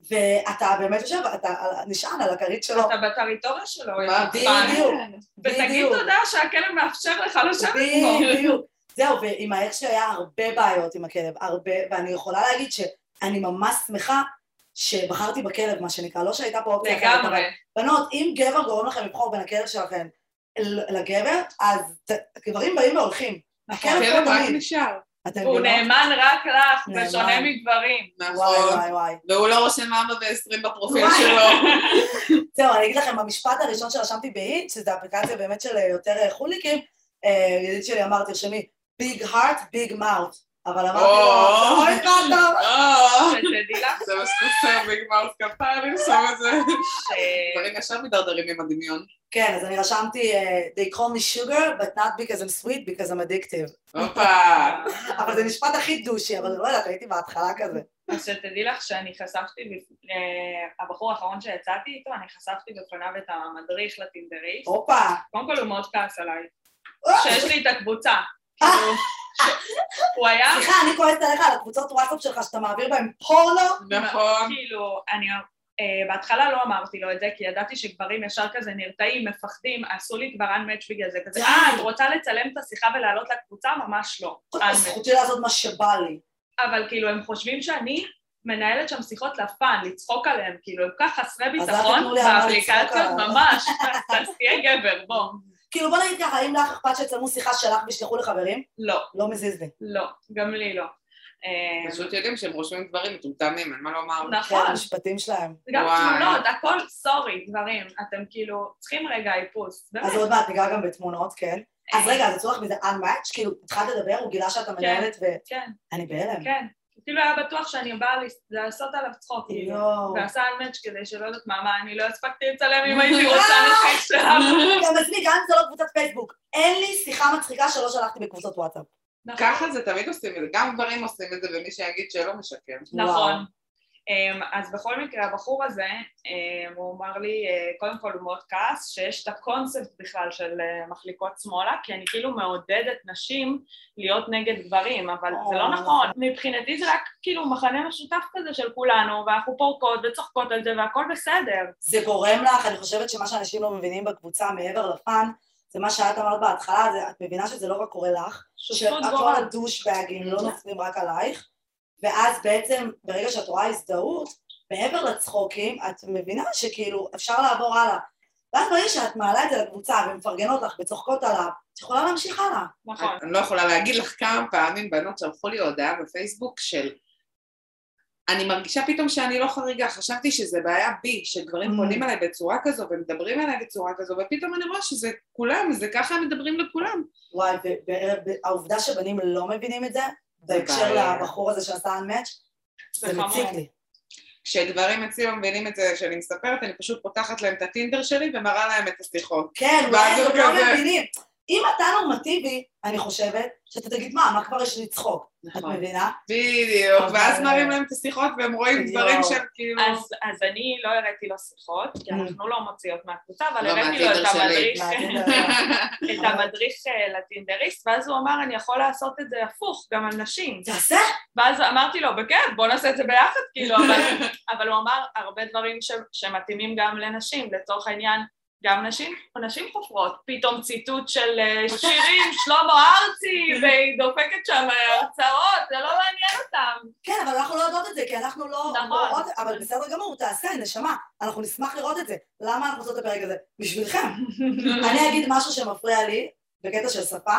ואתה באמת יושב, אתה נשען על הכרית שלו. אתה בטריטוריה שלו, חוצפן. בדיוק. ותגיד בדיוק. תודה שהכלב מאפשר לך לשבת פה. בדיוק. זהו, ועם האקס שלי היה הרבה בעיות עם הכלב, הרבה, ואני יכולה להגיד שאני ממש שמחה שבחרתי בכלב, מה שנקרא, לא שהייתה פה אופציה אחרת, אבל. בנות, אם גבר גורם לכם לבחור בין הכלב שלכם לגבר, אז גברים באים והולכים. הכלב רק. נשאר. מבינות? נאמן רק לך. בשונה מגברים. וואי נכון. וואי וואי. והוא לא רושם ארבע ועשרים בפרופיל וואי. שלו. זהו, אני אגיד לכם, המשפט הראשון שרשמתי ב hit, שזו אפליקציה באמת של יותר אה, חוליקים, אה, ידיד שלי אמר, תרשמי, big heart, big mouth. אבל אמרתי לו, או. אוי. אה, שתדעי לך זה מה שחסר big mouth כפר לרשום את זה. דברים ישר מדרדרים עם הדמיון. כן, אז אני רשמתי, אה, they call me sugar, but not because I'm sweet, because I'm addictive. הופה. אבל זה משפט הכי דושי, אבל לא יודעת, הייתי בהתחלה כזה. אז שתדעי לך שאני חשפתי, אה, הבחור האחרון שיצאתי איתו, אני חשפתי בפניו את המדריך לטינדריסט. הופה. קודם כל הוא מאוד כעס עליי, אה, שיש לי את הקבוצה. כאילו, הוא היה, סליחה, אני כועסת עליך על הקבוצות וואטסאפ שלך שאתה מעביר בהן פורנו. נכון. כאילו, אני אה, בהתחלה לא אמרתי לו את זה, כי ידעתי שגברים ישר כזה נרתעים, מפחדים, עשו לי כבר unmatch בגלל זה, כזה, אה, את רוצה לצלם את השיחה ולעלות לקבוצה? ממש לא. זכותי לעשות מה שבא לי. אבל כאילו, הם חושבים שאני מנהלת שם שיחות לפאן, לצחוק עליהם, כאילו, הם כך חסרי ביטחון באפליקציות. ממש, אז תהיה גבר, בוא. כאילו בוא נגיד ככה, אם לך אכפת שיצלמו שיחה שלך וישלחו לחברים? לא, לא מזיז לי. לא, גם לי לא. אה, פשוט יודעים שהם רושמים דברים מטומטמים, אין מה לומר. כן, נכון, המשפטים שלהם. גם. תמונות, הכל סורי, דברים, אתם כאילו צריכים רגע איפוס, באמת. אז עוד מעט ניגע גם בתמונות, כן. אז רגע, אז יצאו לך מזה unmatch? כאילו, התחלת לדבר, הוא גילה שאתה מנהלת כן, ואני בהלם. כן. כאילו היה בטוח שאני באה לעשות עליו צחוק, כאילו. ועשה אנמץ' כדי שלא יודעת מה, מה, אני לא הספקתי לצלם אם הייתי רוצה נחיל שלנו. גם אצלי, גם אם זה לא קבוצת פייסבוק, אין לי שיחה מצחיקה שלא שלחתי בקבוצות וואטסאפ. נכון. ככה זה תמיד עושים את זה, גם גברים עושים את זה, ומי שיגיד שלא משקר. נכון. אמ, אז בכל מקרה, הבחור הזה, אמ, הוא אמר לי, אה, קודם כל הוא מאוד כעס, שיש את הקונספט בכלל של אה, מחליקות שמאלה, כי אני כאילו מעודדת נשים להיות נגד גברים, אבל זה לא או, נכון. מבחינתי זה רק כאילו מחנה משותף כזה של כולנו, ואנחנו פורקות וצוחקות על זה והכל בסדר. זה גורם לך, אני חושבת שמה שאנשים לא מבינים בקבוצה מעבר לפאן, זה מה שאת אמרת בהתחלה, זה, את מבינה שזה לא רק קורה לך, שכל גורל. הדושבגים לא נופלים רק עלייך, ואז בעצם ברגע שאת רואה הזדהות, מעבר לצחוקים, את מבינה שכאילו אפשר לעבור הלאה. ואז ברגע שאת מעלה את זה לקבוצה ומפרגנות לך וצוחקות עליו, את יכולה להמשיך הלאה. נכון. אני לא יכולה להגיד לך כמה פעמים בנות שלחו לי הודעה בפייסבוק של אני מרגישה פתאום שאני לא חריגה, חשבתי שזה בעיה בי, שגברים Mm. פונים אליי בצורה כזו ומדברים אליי בצורה כזו, ופתאום אני רואה שזה כולם, זה ככה הם מדברים לכולם. וואי, והעובדה שבנים לא מבינים את זה, בהקשר. לבחור הזה שעשה unmatch, זה. מציק לי. כשגברים אצלי לא מבינים את זה שאני מספרת, אני פשוט פותחת להם את הטינדר שלי ומראה להם את השיחות. כן, הוא הם לא מבינים. אם אתה נורמטיבי, אני חושבת, שאתה תגיד, מה, מה כבר יש לי לצחוק? את נכון. מבינה? בדיוק, ואז מראים להם את השיחות והם רואים. דברים של כאילו... אז, אז אני לא הראיתי לו שיחות, כי Mm. אנחנו לא מוציאות מהקבוצה, אבל לא, הראיתי לו את. המדריך. את המדריך אה, לטינדריסט, ואז הוא אמר, אני יכול לעשות את זה הפוך, גם על נשים. תעשה. ואז אמרתי לו, בכיף, בוא נעשה את זה ביחד, כאילו, אבל, הוא אמר הרבה דברים שמתאימים גם לנשים, לצורך העניין, גם נשים, נשים חופרות, פתאום ציטוט של אה, שירים, שלמה ארצי, והיא דופקת שם אה, הרצאות, זה לא מעניין אותם. כן, אבל אנחנו לא יודעות את זה, כי אנחנו לא... נכון. אבל בסדר גמור, תעשה, נשמה. אנחנו נשמח לראות את זה. למה אנחנו עושות את הפרק הזה? בשבילכם. אני אגיד משהו שמפריע לי, בקטע של שפה,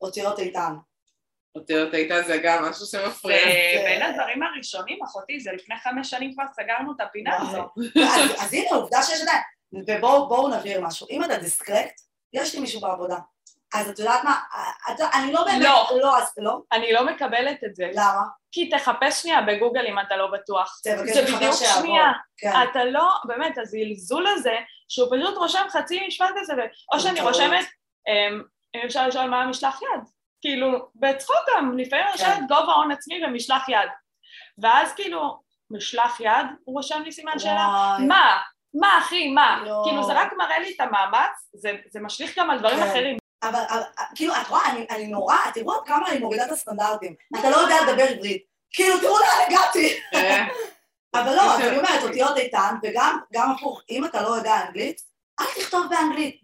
אותיות איתן. אותיות איתה זה גם משהו שמפריע. ובין הדברים הראשונים, אחותי, זה לפני חמש שנים כבר סגרנו את הפינה. הזאת. אז, אז הנה, עובדה שיש עדיין. ובואו בואו נבהיר משהו. אם אתה דיסקרקט, יש לי מישהו בעבודה. אז את יודעת מה? את, אני לא באמת... לא. לא, אז לא. אני לא מקבלת את זה, למה? כי תחפש שנייה בגוגל אם אתה לא בטוח. תבקש זה בדיוק. שנייה. כן. אתה לא, באמת, הזלזול הזה, שהוא פשוט רושם חצי משפט כזה, או שאני. רושמת, אמ, אם אפשר לשאול מה המשלח יד. כאילו, בצחוק גם, לפעמים אני כן. רושמת גובה הון עצמי ומשלח יד. ואז כאילו, משלח יד, הוא רושם לי סימן שאלה. מה? מה אחי, מה? לא. כאילו זה רק מראה לי את המאמץ, זה, זה משליך גם על דברים כן. אחרים. אבל, אבל כאילו, את רואה, אני, אני נורא, תראו עד כמה אני מורידה את הסטנדרטים. אתה לא יודע לדבר עברית. כאילו, תראו לאן הגעתי. אה, אבל לא, אז אני אומרת, אותיות איתן, וגם גם הפוך, אם אתה לא יודע אנגלית, אל תכתוב באנגלית.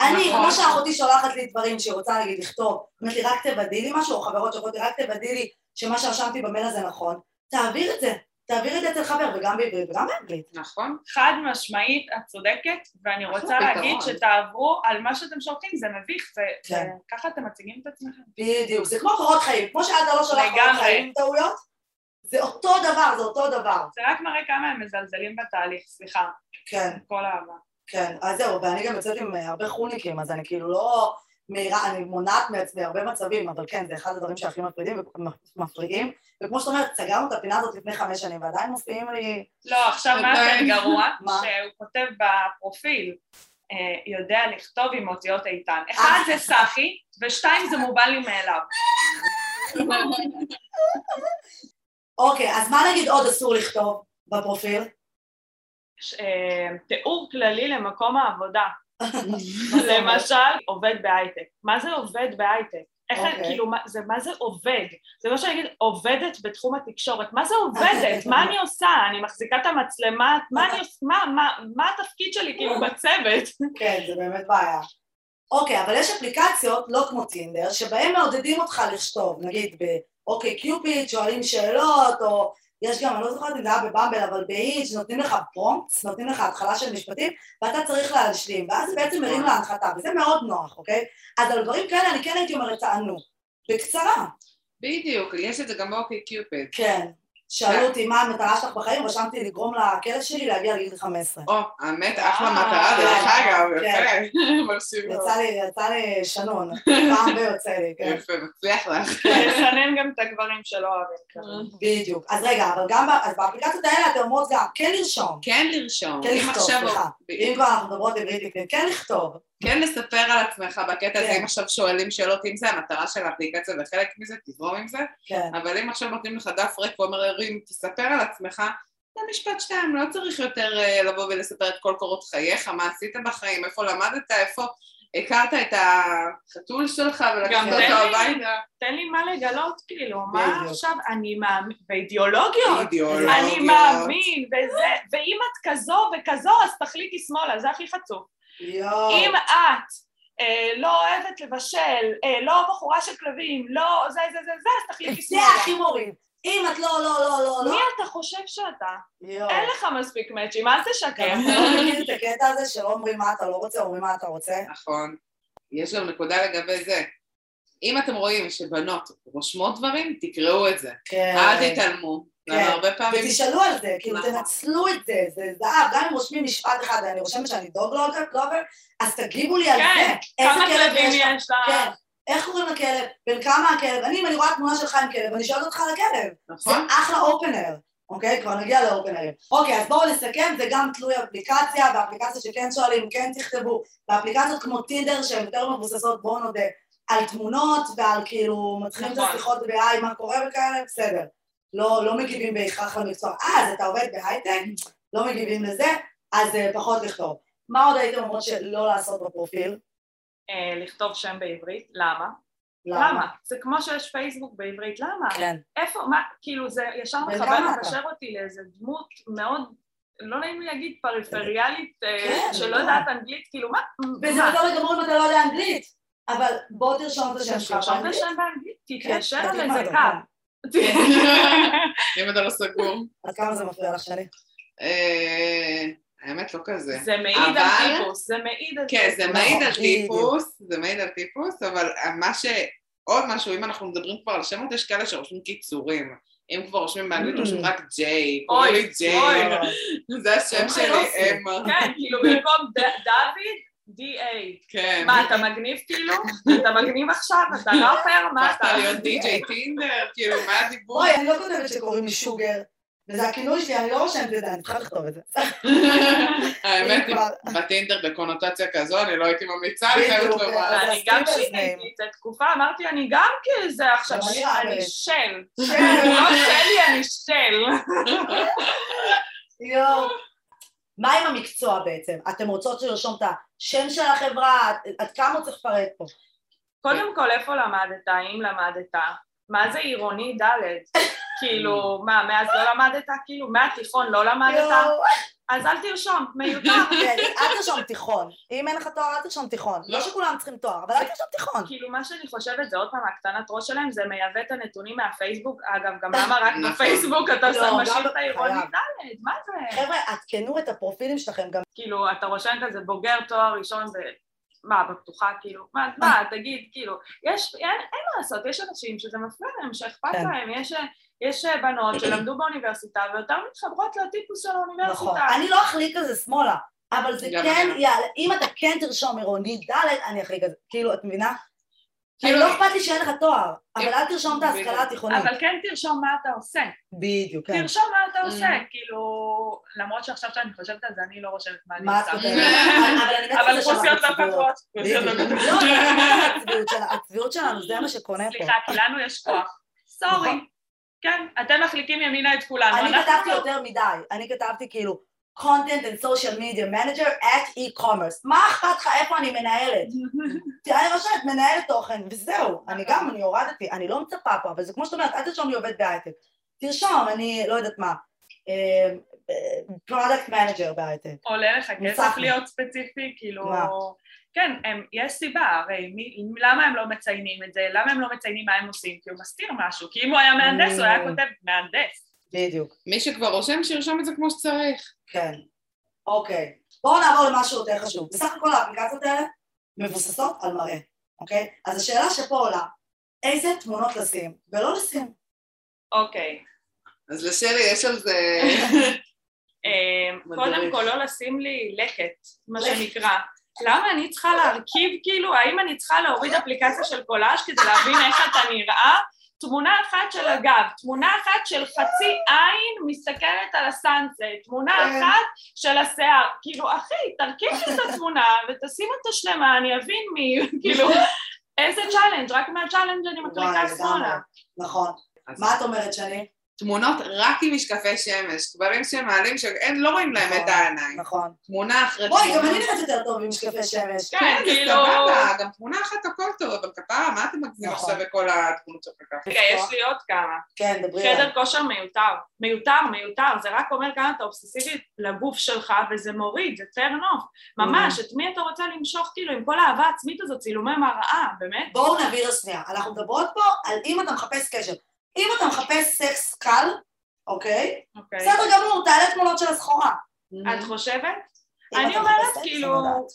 אני, נכון. כמו שאחותי שולחת לי דברים שהיא רוצה, נגיד, לכתוב, אומרת לי, רק תוודאי לי משהו, או חברות שאומרות לי, רק תוודאי לי שמה שרשמתי במייל הזה נכון, תעביר את זה. תעביר את זה אצל חבר, וגם בעברית וגם באנגלית. נכון. חד משמעית, את צודקת, ואני רוצה להגיד. שתעברו על מה שאתם שולחים, זה מביך, זה, כן. אתם מציגים את עצמכם. בדיוק, זה כמו קורות חיים, כמו שאתה לא שולח קורות. חיים טעויות, זה אותו דבר, זה אותו דבר. זה רק מראה כמה הם מזלזלים בתהליך, סליחה, כן. כל אהבה. כן, אז זהו, ואני גם יוצאת עם הרבה חוניקים, אז אני כאילו לא מהירה, אני מונעת מעצמי הרבה מצבים, אבל כן, זה אחד הדברים שהכי מפרידים ומפריעים, וכמו שאת אומרת, סגרנו את הפינה הזאת לפני חמש שנים, ועדיין מופיעים לי... לא, עכשיו מה יותר. גרוע? שהוא כותב בפרופיל, אה, יודע לכתוב עם אותיות איתן. אחד זה סחי, ושתיים זה מובן לי מאליו. אוקיי, אז מה נגיד עוד אסור לכתוב בפרופיל? אה, תיאור כללי למקום העבודה. למשל, עובד בהייטק. מה זה עובד בהייטק? איך, אוקיי. כאילו, מה- זה מה זה עובד? זה לא שאני אגיד, עובדת בתחום התקשורת, מה זה עובדת? מה אני עושה? אני מחזיקה את המצלמה, מה אני? מה, מה, מה התפקיד שלי כאילו בצוות? כן, זה באמת בעיה. אוקיי, אבל יש אפליקציות, לא כמו טינדר, שבהן מעודדים אותך לכתוב, נגיד ב OkCupid, שואלים שאלות, או יש גם, אני לא זוכרת אם זה היה ב Bumble, אבל בהיץ' נותנים לך prompts, נותנים לך התחלה של משפטים, ואתה צריך להשלים, ואז בעצם מרים להנחתה, וזה מאוד נוח, אוקיי? אז על דברים כאלה אני כן הייתי אומרת, תענו. בקצרה. בדיוק, יש את זה גם ב OkCupid. כן. שאלו אותי מה המטרה שלך בחיים, רשמתי לגרום לכלב שלי להגיע לגיל 15. או, האמת, אחלה אה, מטרה, דרך כן, אגב, כן. יפה, מרשים מאוד. יצא לי, יצא לי שנון, פעם ביוצא לי, כן. יפה, מצליח לך. לסנן גם את הגברים שלא אוהבים כזה. בדיוק. אז רגע, אבל גם באפליקציות האלה אתם אומרות גם כן לרשום, כן לרשום. כן לכתוב, סליחה. אם כבר אנחנו מדברות עברית, כן לכתוב. כן לספר על עצמך בקטע הזה, כן. אם עכשיו שואלים שאלות, אם זה המטרה של האפליקציה וחלק מזה, תזרום עם זה, כן. אבל אם עכשיו נותנים לך דף ריק ואומרים, תספר על עצמך, זה משפט שתיים, לא צריך יותר אה, לבוא ולספר את כל קורות חייך, מה עשית בחיים, איפה למדת, איפה הכרת את החתול שלך ולקחת אותו הביתה. תן לי מה לגלות, כאילו, מה. עכשיו, אני מאמין, באידיאולוגיות, אידיאולוגיות. אני מאמין, וזה, ואם את כזו וכזו, אז תחליטי שמאלה, זה הכי חצוף. יואו. אם את אה, לא אוהבת לבשל, אה, לא בחורה של כלבים, לא זה זה זה זה, אז תחליטי זה שמאלה. הכי מוריד. אם את לא, לא, לא, לא, מי לא. אתה חושב שאתה? יואו. אין לך מספיק מאצ'ים, אל תשקר. אתה לא מכיר את הקטע הזה שלא אומרים מה אתה לא רוצה, אומרים מה אתה רוצה? נכון. יש גם נקודה לגבי זה. אם אתם רואים שבנות רושמות דברים, תקראו את זה. כן. אל תתעלמו. כן. ותשאלו על זה, כאילו. תנצלו את זה, זה זהב, גם אם רושמים משפט אחד ואני רושמת שאני דוג לובר, אז תגיבו לי על כן, זה. איזה כמה כלב כלבים יש לך? כן. איך קוראים לכלב? בן כמה הכלב? אני, אם אני רואה תמונה שלך עם כלב, אני שואלת אותך על הכלב. זה נכון? אחלה אופנר, אוקיי? כבר נגיע לאופנרים. אוקיי, אז בואו נסכם, זה גם תלוי אפליקציה, באפליקציות שכן שואלים, כן תכתבו, באפליקציות כמו טינדר שהן יותר מבוססות, בואו נודה, על תמונות ועל כאילו, מתחילים את נכון. השיחות ב-היי, מה קורה וכאלה, בסדר. לא, לא מגיבים בהכרח למקצוע. אה, אז אתה עובד בהייטק? לא מגיבים לזה, אז אה, פחות לכתוב. מה עוד הייתם אומרות שלא לעשות בפרופיל? אה, לכתוב שם בעברית, למה? למה? זה כמו שיש פייסבוק בעברית, למה? כן. איפה, מה, כאילו זה ישר מחבר? מקשר אותי לאיזה דמות מאוד, לא נעים לי להגיד פריפריאלית, אה, כן, שלא בטח. יודעת אנגלית, כאילו מה? וזה? בסדר גמור אם אתה לא יודע אנגלית, אבל בוא תרשום את השם שלך תרשום את באנגלית. השם באנגלית, כן, תתיישר על תלמד, איזה כן. קו. אם אתה לא סגור. עד כמה זה מפריע לך שני? אה, האמת לא כזה. זה מעיד על טיפוס, זה מעיד על כן, זה מעיד על. טיפוס, זה מעיד על טיפוס, אבל מה ש... עוד משהו, אם אנחנו מדברים כבר על שמות, יש כאלה שרושמים קיצורים. אם כבר רושמים באנגלית, Mm. רושמים רק ג'יי, קוראים לי ג'יי. זה השם שלי. אמה. כן, כאילו במקום דוד, D.A. כן. מה, אתה מגניב כאילו? אתה מגניב עכשיו? אתה ראפר? מה אתה? הפכת להיות די.ג'יי טינדר, כאילו, מה הדיבור? בואי, אני לא כותבת שקוראים לי שוגר, וזה הכינוי שלי, אני לא רושמת את זה, אני צריכה לכתוב את זה. האמת, כבר- בטינדר בקונוטציה כזו, אני לא הייתי ממליצה, אני חייבת בדיוק, לומר. אז ואני גם שיניתי את התקופה, אמרתי, אני גם כזה עכשיו, אני אני. של. של. לא שלי, אני של. יואו. מה עם המקצוע בעצם? אתם רוצות לרשום את השם של החברה? עד- כמה צריך לפרט פה? קודם כל, איפה למדת? האם למדת? מה זה עירוני ד'? כאילו, מה, מאז לא למדת? כאילו, מהתיכון לא למדת? אז אל תרשום, מיותר. כן, אל תרשום תיכון. אם אין לך תואר, אל תרשום תיכון. לא לא. שכולם צריכים תואר, אבל אל תרשום תיכון. כאילו מה שאני חושבת זה עוד פעם הקטנת ראש שלהם זה מייבא את הנתונים מהפייסבוק אגב גם למה רק נכון. בפייסבוק אתה לא, משאיר את חייב. העירוני ד' מה זה? חבר'ה, עדכנו את הפרופילים שלכם גם. כאילו אתה רושם כזה בוגר תואר ראשון. מה, בפתוחה, כאילו, מה, מה, תגיד, כאילו, יש, אין, אין מה לעשות, יש אנשים שזה מפריע להם, שאכפת כן. להם, יש, יש בנות שלמדו באוניברסיטה ויותר מתחברות לטיפוס של נכון. האוניברסיטה. אני לא אחליק על זה שמאלה, אבל זה כן. יעלה. אם אתה כן תרשום עירוני ד', אני אחליק על זה. כאילו, את מבינה? כאילו- לא אכפת לי שאין לך תואר, אבל אם- אל תרשום את ההשכלה. התיכונית. אבל כן תרשום מה אתה עושה, בדיוק, כן. תרשום מה אתה עושה, Mm. כאילו, למרות שעכשיו שאני חושבת על זה, אני לא רושמת מה אני מה את עושה. כותבת? אבל אבל כוסיות לא. כתבות. בדיוק. לא הצביעות שלנו, זה מה שקונה פה. סליחה, כי לנו יש כוח. סורי. כן, אתם מחליקים ימינה את כולנו. אני כתבתי לא. יותר מדי, אני כתבתי כאילו, content and social media manager at e-commerce. מה אכפת לך איפה אני מנהלת? תראה, אני רושמת מנהלת תוכן, וזהו. אני גם, אני הורדתי, אני לא מצפה פה, אבל זה כמו שאת אומרת, אל תרשום לי עובד בהייטק. תרשום, אני לא יודעת מה. product manager בהייטק. עולה לך כסף. להיות ספציפי, כאילו... כן, הם, יש סיבה, הרי מי, למה הם לא מציינים את זה? למה הם לא מציינים מה הם עושים? כי הוא מסתיר משהו, כי אם הוא היה מהנדס, הוא היה אממ. כותב מהנדס. בדיוק, מי שכבר רושם, שירשום את זה כמו שצריך. כן. אוקיי. בואו נעבור למשהו יותר חשוב. בסך הכל האפליקציות האלה מבוססות על מראה, אוקיי? אז השאלה שפה עולה, איזה תמונות לשים ולא לשים? אוקיי. אז לשלי יש על זה... אה. קודם כל לא לשים לי לקט, מה. שנקרא. למה אני צריכה להרכיב, כאילו, האם אני צריכה להוריד אפליקציה של קולאז' כדי להבין איך אתה נראה? תמונה אחת של הגב, תמונה אחת של חצי עין מסתכלת על הסאנסט, תמונה כן. אחת של השיער. כאילו, אחי, תרכיב לי את התמונה ותשים אותה שלמה, אני אבין מי, כאילו, איזה challenge, רק מה challenge אני מחליקה. שמאלה. נכון. מה את אומרת, שני? תמונות רק עם משקפי שמש, גברים שמעלים, שאין, לא רואים להם את העיניים. נכון. תמונה אחרי בואי, תמונה. גם אני נראית יותר טוב עם משקפי שמש. כן, כן, זה כאילו... סבבה, גם תמונה אחת הכל טוב, אבל כפרה, מה אתם מגזים נכון. עכשיו בכל התמונות שלך ככה? רגע, יש לי עוד כמה. כן, דברי, חדר. כושר מיותר, מיותר, מיותר, זה רק אומר כמה אתה אובססיבית לגוף שלך וזה מוריד, זה fair enough, ממש, את מי אתה רוצה למשוך כאילו עם כל האהבה העצמית הזאת, צילומי מראה, באמת? בואו נבהיר שנייה. אנחנו מדברות פה על אם אתה מחפש קשר. אם אתה מחפש סקס קל, אוקיי? אוקיי. בסדר גמור, תעלה תמונות של הסחורה. את חושבת? אני אומרת, כאילו-.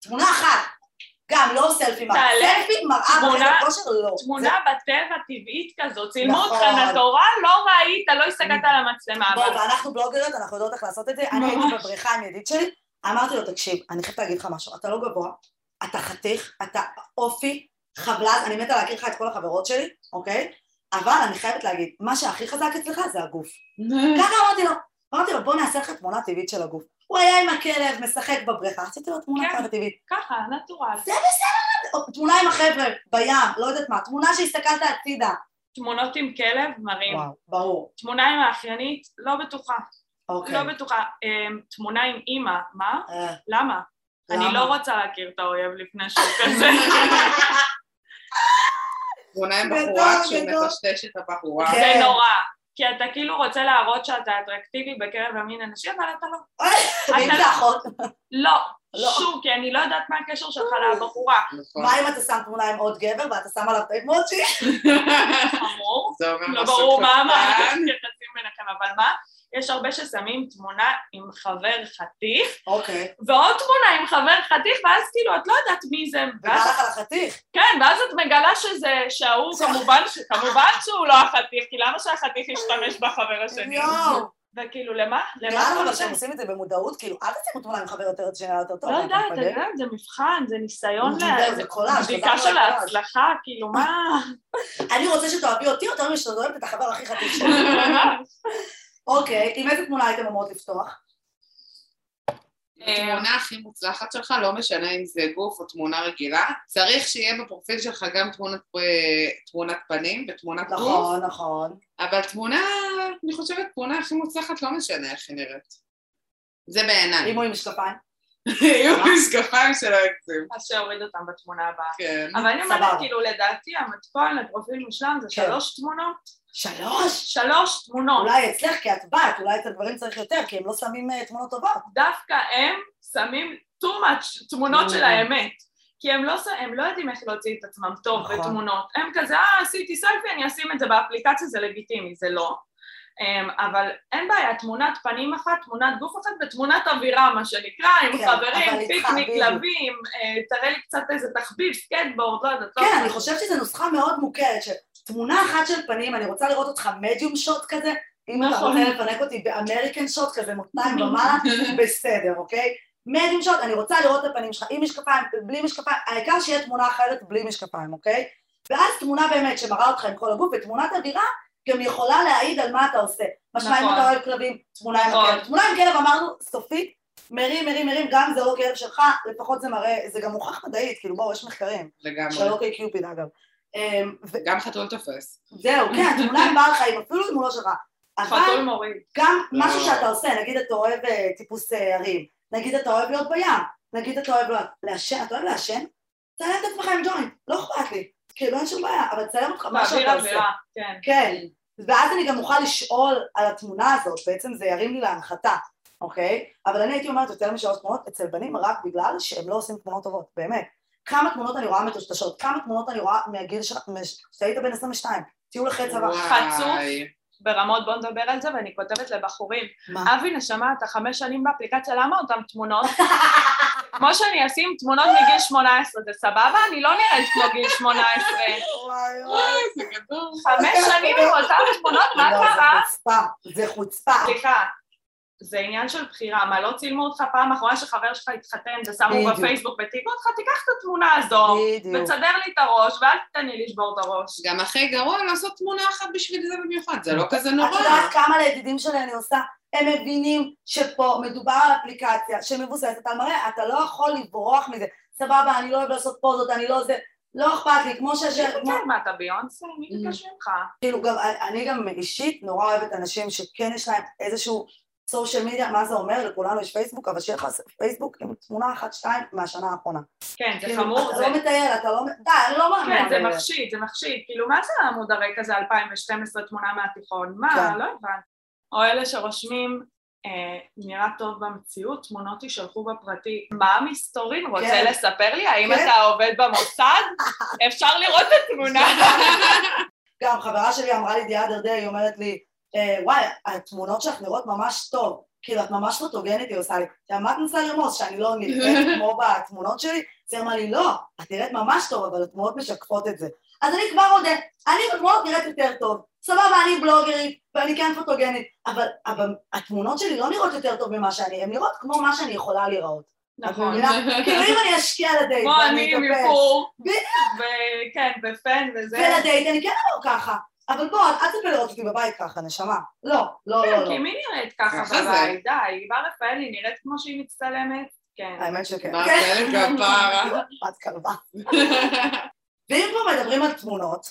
תמונה אחת. גם, לא סלפי מראה. סלפי מראה בחדר כושר, לא. תמונה בטבע טבעית כזאת, צילמו אותך נכון. לתורה, לא ראית, לא הסתכלת על המצלמה, אבל... ואנחנו בלוגריות, אנחנו יודעות איך לעשות את זה. אני הייתי בבריכה עם ידיד שלי, אמרתי לו, תקשיב, אני חייבת להגיד לך משהו, אתה לא גבוה, אתה חתיך, אתה אופי, חבלז, אני מתה להכיר לך את כל החברות שלי, אוקיי? אבל אני חייבת להגיד, מה שהכי חזק אצלך זה הגוף. ככה אמרתי לו, אמרתי לו, בוא נעשה לך תמונה טבעית של הגוף. הוא היה עם הכלב, משחק בבריכה, עשיתי לו תמונה כן. ככה טבעית. ככה, נטורל. זה בסדר, תמונה עם החבר'ה, בים, לא יודעת מה, תמונה שהסתכלת הצידה. תמונות עם כלב, מרים. וואו, ברור, תמונה עם האחיינית, לא בטוחה. אוקיי. לא בטוחה. אמ, תמונה עם אימא, מה? אה, למה? אני? לא רוצה להכיר את האויב לפני שהוא כזה. תמונה עם בחורה כשהוא. מטשטש את הבחורה. כן. זה נורא. כי אתה כאילו רוצה להראות שאתה אטרקטיבי בקרב המין הנשי, אבל אתה לא. אחות, לא. לא. שוב, כי אני לא יודעת מה הקשר שלך לבחורה. נכון. מה אם אתה שם תמונה עם עוד גבר ואתה שם עליו את האמוצ'י? חמור. לא ברור מה. המערכת יחסים ביניכם, אבל מה? יש הרבה ששמים תמונה עם חבר חתיך, אוקיי. ועוד תמונה עם חבר חתיך, ואז כאילו את לא יודעת מי זה, ובא ואז לך על החתיך. כן, ואז את מגלה שזה, שההוא, כמובן, כמובן שהוא לא החתיך, כי למה שהחתיך ישתמש בחבר השני? יואו. וכאילו, למה? למה נראה אבל זה? שהם עושים את זה במודעות, כאילו, אל תשימו תמונה עם חבר יותר טוב. לא יודעת, מפגר? אתה יודע, זה מבחן, זה ניסיון, ל- זה קולאז', בדיקה של. ההצלחה, כאילו, מה? אני רוצה שתאהבי אותי יותר משאת אוהבת את החבר הכי חתיך שלי. אוקיי, עם איזה תמונה הייתם אמורות לפתוח? התמונה הכי מוצלחת שלך, לא משנה אם זה גוף או תמונה רגילה, צריך שיהיה בפרופיל שלך גם תמונת, אה, תמונת פנים ותמונת גוף, נכון, נכון. אבל תמונה, אני חושבת, תמונה הכי מוצלחת לא משנה איך היא נראית. זה בעיניי. אם הוא עם משקפיים? יהיו משקפיים שלא יגזים. אז שיוריד אותם בתמונה הבאה. כן. אבל אני אומרת. כאילו, לדעתי המתכון לפרופיל מושלם זה כן. שלוש תמונות. שלוש? שלוש תמונות. אולי אצלך כי את בת, אולי את הדברים צריך יותר, כי הם לא שמים אה, תמונות טובות. דווקא הם שמים too much תמונות של Mm. האמת. כי הם לא, הם לא יודעים איך להוציא את עצמם טוב נכון. בתמונות. הם כזה, אה, עשיתי סלפי, אני אשים את זה באפליקציה, זה לגיטימי, זה לא. אמ, אבל אין בעיה, תמונת פנים אחת, תמונת גוף אחת ותמונת אווירה, מה שנקרא, עם כן, חברים, פיקניק. כלבים, אה, תראה לי קצת איזה תחביב, סקטבורד, לא יודעת. לא כן. אני חושבת שזו נוסחה מאוד מוכרת, שתמונה אחת של פנים, אני רוצה לראות אותך medium shot כזה, אם אתה נכון. רוצה לפנק אותי ב American shot כזה, מותניים ומעלה, בסדר, אוקיי? medium shot, אני רוצה לראות את הפנים שלך עם משקפיים, בלי משקפיים, העיקר שיהיה תמונה אחרת בלי משקפיים, אוקיי? ואז תמונה באמת שמראה אותך עם כל הגוף, ותמונת אווירה גם יכולה להעיד על מה אתה עושה. משמע אם נכון. אתה אוהב כלבים, תמונה עם נכון. הכלב. תמונה עם כלב אמרנו, סופית, מרים, מרים, מרים, גם זה לא כלב שלך, לפחות זה מראה, זה גם מוכח מדעית, כאילו בואו, יש מחקרים. של לגמרי. אוקיי קיופיד אגב. אמ, גם חתול תופס. זהו, כן, תמונה עם בעל חיים, אפילו אם הוא לא שלך. חתול מוריד. גם משהו לא. שאתה עושה, נגיד אתה אוהב אה, טיפוס אה, הרים, נגיד אתה אוהב להיות בים, נגיד אתה אוהב לעשן, אתה אוהב לעשן? תצלם את עצמך עם ג'וינט, לא אכפת לי, כאילו אין שום בעיה, אבל תצלם אותך מה שאתה עושה. אווירה, כן. ואז אני גם אוכל לשאול על התמונה הזאת, בעצם זה ירים לי להנחתה, אוקיי? אבל אני הייתי אומרת יותר משלוש תמונות אצל בנים רק בגלל שהם לא עושים תמונות טובות, באמת. כמה תמונות אני רואה מטושטשות, כמה תמונות אני רואה מהגיל שלך, כשהיית בן 22, טיול אחרי צבא. חצוף. ברמות, בוא נדבר על זה, ואני כותבת לבחורים, מה? אבי נשמה, אתה חמש שנים באפליקציה, למה אותן תמונות? כמו שאני אשים תמונות מגיל 18, זה סבבה? אני לא נראית כמו גיל 18. וואי וואי, זה גדול. חמש שנים עם אותן תמונות, מה לא, קרה? זה חוצפה, זה חוצפה. סליחה, זה עניין של בחירה, מה לא צילמו אותך פעם אחרונה שחבר שלך התחתן ושמו. בפייסבוק ותיגעו אותך, תיקח את התמונה הזו. ותסדר לי את הראש ואל תתן לי לשבור את הראש. גם הכי גרוע לעשות תמונה אחת בשביל זה במיוחד, זה לא כזה נורא. את יודעת כמה לידידים שלי אני עושה? הם מבינים שפה מדובר על אפליקציה שמבוססת על מראה, אתה לא יכול לברוח מזה. סבבה, אני לא אוהב לעשות פוזות, אני לא זה, לא אכפת לי, כמו ש... מה אתה ביונסה? Mm. מי ביקש ממך? כאילו אני גם אישית נורא אוהבת אנשים שכן יש להם איזשהו סושיאל מדיה, מה זה אומר? לכולנו יש פייסבוק, אבל שיהיה לך פייסבוק עם תמונה אחת, שתיים מהשנה האחרונה. כן, זה כאילו, חמור, אתה. לא מטייל, אתה לא... די, אני לא מאמינה. כן, זה מחשיד, זה מחשיד. כאילו, מה זה העמוד הריק הזה 2012 תמונה מהתיכון? מה? כן. לא הבנתי. או אלה שרושמים, אה, נראה טוב במציאות, תמונות יישלחו בפרטי. מה מסתורין? רוצה כן. לספר לי? האם כן. אתה עובד במוסד? אפשר לראות את התמונה. גם חברה שלי אמרה לי די אדר די, היא אומרת לי, "אה, וואי, התמונות שלך נראות ממש טוב, כאילו את ממש פוטוגנית, היא עושה לי, "עכשיו, מה את מנסה לרמוז, שאני לא נראית כמו בתמונות שלי? אז היא אמרה לי, לא, את נראית ממש טוב, אבל התמונות משקפות את זה. אז אני כבר אודה, אני בתמונות נראית יותר טוב, סבבה, אני בלוגרית, ואני כן פוטוגנית, אבל, אבל התמונות שלי לא נראות יותר טוב ממה שאני, הן נראות כמו מה שאני יכולה להיראות. את נכון. כאילו אם אני אשקיע לדייט, כמו אני ואני אתאפס, מפור. בדיוק. ו- כן, בפן וזה. ולדייט אני כן אבוא ככה, אבל בוא, אל תצפה לראות אותי בבית ככה, נשמה. לא, לא, כן, לא, לא. כי מי נראית ככה. בבית? די, בר רפאלי נראית כמו שהיא מצטלמת? כן. האמת שכן. מה. כאלה כפרה. את כלבה. ואם כבר מדברים על תמונות,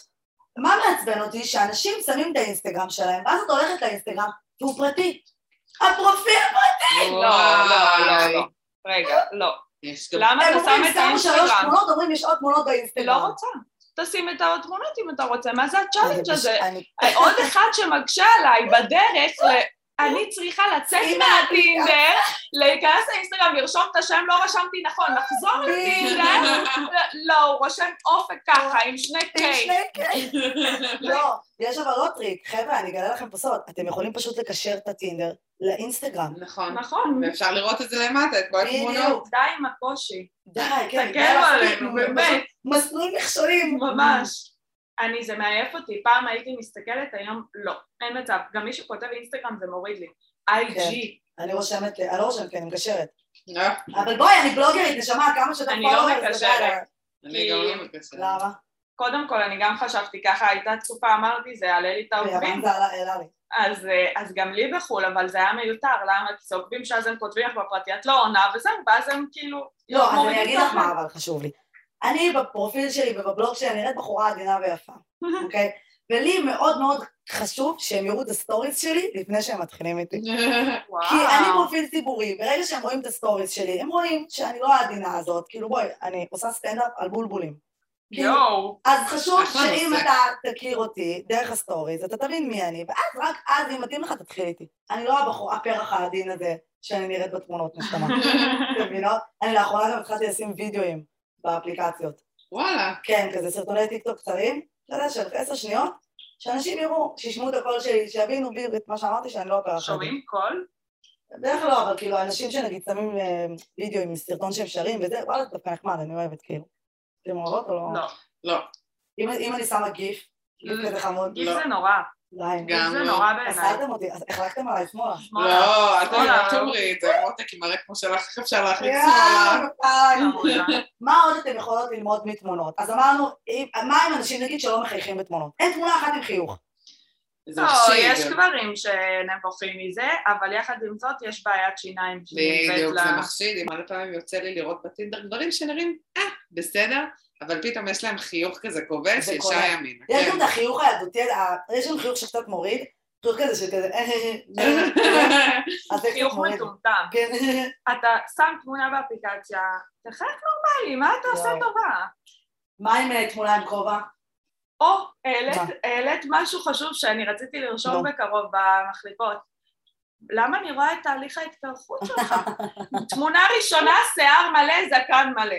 מה מעצבן אותי? שאנשים שמים את האינסטגרם שלהם, ואז את הולכת לאינסטגרם, והוא פרטי. הפרופיל פרטי! לא, לא, לא, לא. רגע, לא. יש גם... למה הם אתה שם אומרים, את שמו שלוש האינסטגרם? תמונות, אומרים, יש עוד תמונות באינסטגרם. לא רוצה. תשים את התמונות אם אתה רוצה. מה זה ה challenge הזה? עוד אחד שמקשה עליי בדרך, אני צריכה לצאת מהטינדר, להיכנס לאינסטגרם, לרשום את השם, לא רשמתי נכון, לחזור לטינדר, לא, הוא רושם אופק ככה, עם שני עם K. שני K. לא, יש אבל עוד טריק. חבר'ה, אני אגלה לכם פה סוד. אתם יכולים פשוט לקשר את הטינדר לאינסטגרם. נכון. נכון. ואפשר לראות את זה למטה, את כל התמונות. די עם הקושי. די, כן. תקל, די, עלינו, באמת. מסלול מכשולים. ממש. אני, זה מעייף אותי. פעם הייתי מסתכלת, היום לא. אין מצב. גם מי שכותב אינסטגרם זה מוריד לי. איי-ג'י. אני רושמת, אני לא רושמת, כי אני מקשרת. אה, אבל בואי, אני בלוגרית, נשמה, כמה שאתה אני לא מקשרת. אני גם לא מקשרת. למה? קודם כל, אני גם חשבתי ככה, הייתה תקופה, אמרתי, זה יעלה לי את העוקבים. לי. אז, אה, אז גם לי בחו"ל, אבל זה היה מיותר, למה? כי זה עוקבים שאז הם כותבים לך בפרטי, את לא עונה, וזהו, ואז הם כאילו... לא, אז אני אגיד לך. מה אבל חשוב לי. אני בפרופיל שלי ובבלוג שלי, אני נראית בחורה עדינה ויפה, אוקיי? ולי מאוד מאוד חשוב שהם יראו את ה stories שלי לפני שהם מתחילים איתי. כי אני פרופיל ציבורי, ברגע שהם רואים את ה stories שלי, הם רואים שאני לא העדינה הזאת, כאילו בואי, אני עושה סטנדאפ על בולבולים. כאילו, יואו. אז חשוב שאם. אתה תכיר אותי דרך ה stories, אתה תבין מי אני, ואז רק אז, אם מתאים לך, תתחיל איתי. אני לא הבחור, הפרח העדין הזה שאני נראית בתמונות נשמה. אתם מבינות? אני לאחרונה גם התחלתי לשים וידאוים באפליקציות. וואלה. כן, כזה סרטוני טיקטוק קצרים, אתה יודע, של עשר שניות, שאנשים יראו, שישמעו את הקול שלי, שיבינו בי את מה שאמרתי, שאני לא העדין. שומעים קול? בדרך כלל לא, אבל כאילו, אנשים שנגיד שמים אה, וידאו עם סרטון שהם שרים וזה, וואלה, זה דווקא נחמד, אני אוהבת, כאילו. אתם אוהבות או לא? לא. לא. אם אני שמה גיף, גיף כזה חמוד, לא. זה נורא. די. גם זה לא. נורא בעיניי. אותי, החלקתם עליי שמאלה. לא, אל. תאמרי את זה, מותק עם כמו שלך, איך אפשר יאללה, שמאלה? מה עוד אתם יכולות ללמוד מתמונות? אז אמרנו, מה עם אנשים נגיד שלא מחייכים בתמונות? אין תמונה אחת עם חיוך. לא. יש גברים שנבוכים מזה, אבל יחד עם זאת יש בעיית שיניים בדיוק. זה מחשיד, אם הרבה פעמים יוצא לי לראות בטינדר דברים שנראים, אה, בסדר, אבל פתאום יש להם חיוך כזה כובש, זה ישר. ימינה. יש כן. גם את החיוך הילדותי, ה- יש גם חיוך שקצת מוריד, חיוך כזה של כזה, זה חיוך. מטומטם. כן. אתה שם תמונה באפליקציה, תחייך נורמלי, מה אתה עושה. טובה? מה עם אה, תמונה עם כובע? או, העלית- משהו חשוב שאני רציתי לרשום. בקרוב במחליקות. למה אני רואה את תהליך ההתקרחות שלך? תמונה ראשונה, שיער מלא, זקן מלא.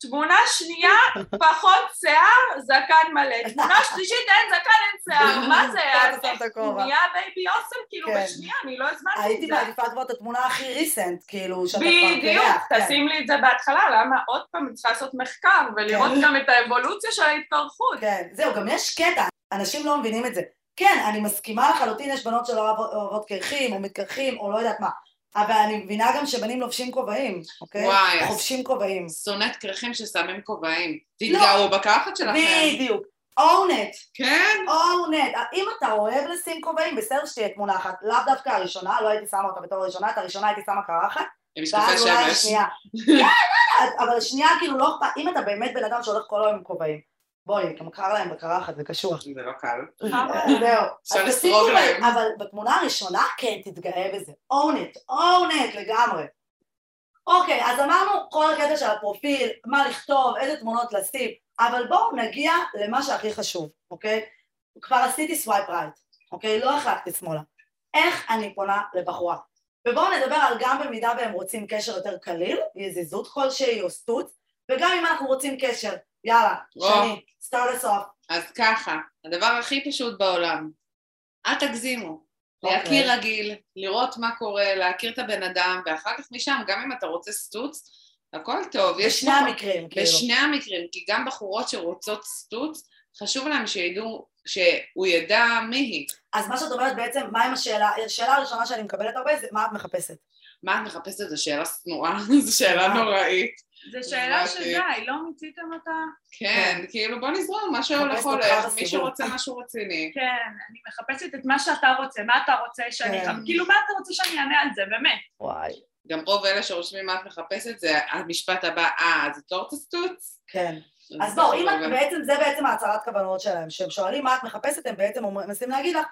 תמונה שנייה, פחות שיער, זקן מלא. תמונה שלישית, אין זקן, אין שיער. מה זה? נהיה בייבי אוסם, כאילו, כן. בשנייה, אני לא הזמנתי הייתי את זה. מעדיפה כבר את התמונה הכי ריסנט, כאילו, שאתה כבר בדיוק, קרח. כן. תשים לי את זה בהתחלה, למה עוד פעם אני צריכה לעשות מחקר ולראות כן. גם את האבולוציה של ההתקרחות. כן, זהו, גם יש קטע, אנשים לא מבינים את זה. כן, אני מסכימה לחלוטין, יש בנות שלא אוהבות- קרחים, או מתקרחים, או לא יודעת מה. אבל אני מבינה גם שבנים לובשים כובעים, אוקיי? וואי, חובשים כובעים. שונאת קרחים ששמים כובעים. לא. תתגאו בקרחת שלכם. בדיוק. it, כן? it. אם אתה אוהב לשים כובעים, בסדר שתהיה תמונה אחת. לאו דווקא הראשונה, לא הייתי שמה אותה בתור הראשונה, את הראשונה הייתי שמה קרחת, עם משקפי שמש. כן, אבל השנייה כאילו לא אכפת, אם אתה באמת בן אדם שהולך כל היום עם כובעים. בואי, גם קר להם בקרחת, זה קשוח. זה לא קל. זהו. אפשר אז תשים לסרוג להם. אבל בתמונה הראשונה כן תתגאה בזה. own it, own it לגמרי. אוקיי, אז אמרנו כל הקטע של הפרופיל, מה לכתוב, איזה תמונות לשים, אבל בואו נגיע למה שהכי חשוב, אוקיי? כבר עשיתי swipe right, אוקיי? לא החלקתי שמאלה. איך אני פונה לבחורה? ובואו נדבר על גם במידה והם רוצים קשר יותר קליל, יזיזות כלשהי או סטוץ, וגם אם אנחנו רוצים קשר, יאללה. שני, start us off. אז ככה, הדבר הכי פשוט בעולם, אל תגזימו. אוקיי. להכיר רגיל, לראות מה קורה, להכיר את הבן אדם, ואחר כך משם, גם אם אתה רוצה סטוץ, הכל טוב. יש בשני מקום- המקרים, כאילו. בשני המקרים, כי גם בחורות שרוצות סטוץ, חשוב להם שידעו, שהוא ידע מי היא. אז מה שאת אומרת בעצם, מה עם השאלה, השאלה הראשונה שאני מקבלת הרבה זה מה את מחפשת? מה את מחפשת? זו שאלה שנואה, זו שאלה אה. נוראית. זו שאלה הבנתי. שדי, לא מיציתם אותה? כן, כאילו בוא נזרום, מה שהולך הולך, מי. שרוצה משהו רציני. כן, אני מחפשת את מה שאתה רוצה, מה אתה רוצה שאני... כן. כאילו, מה אתה רוצה שאני אענה על זה, באמת? וואי. גם רוב אלה שרושמים מה את מחפשת זה המשפט הבא, אה, אז את לא רוצה סטוץ? כן. אז בואו, אם את בעצם, זה בעצם ההצהרת כוונות שלהם, שהם שואלים מה את מחפשת, הם בעצם מנסים להגיד לך,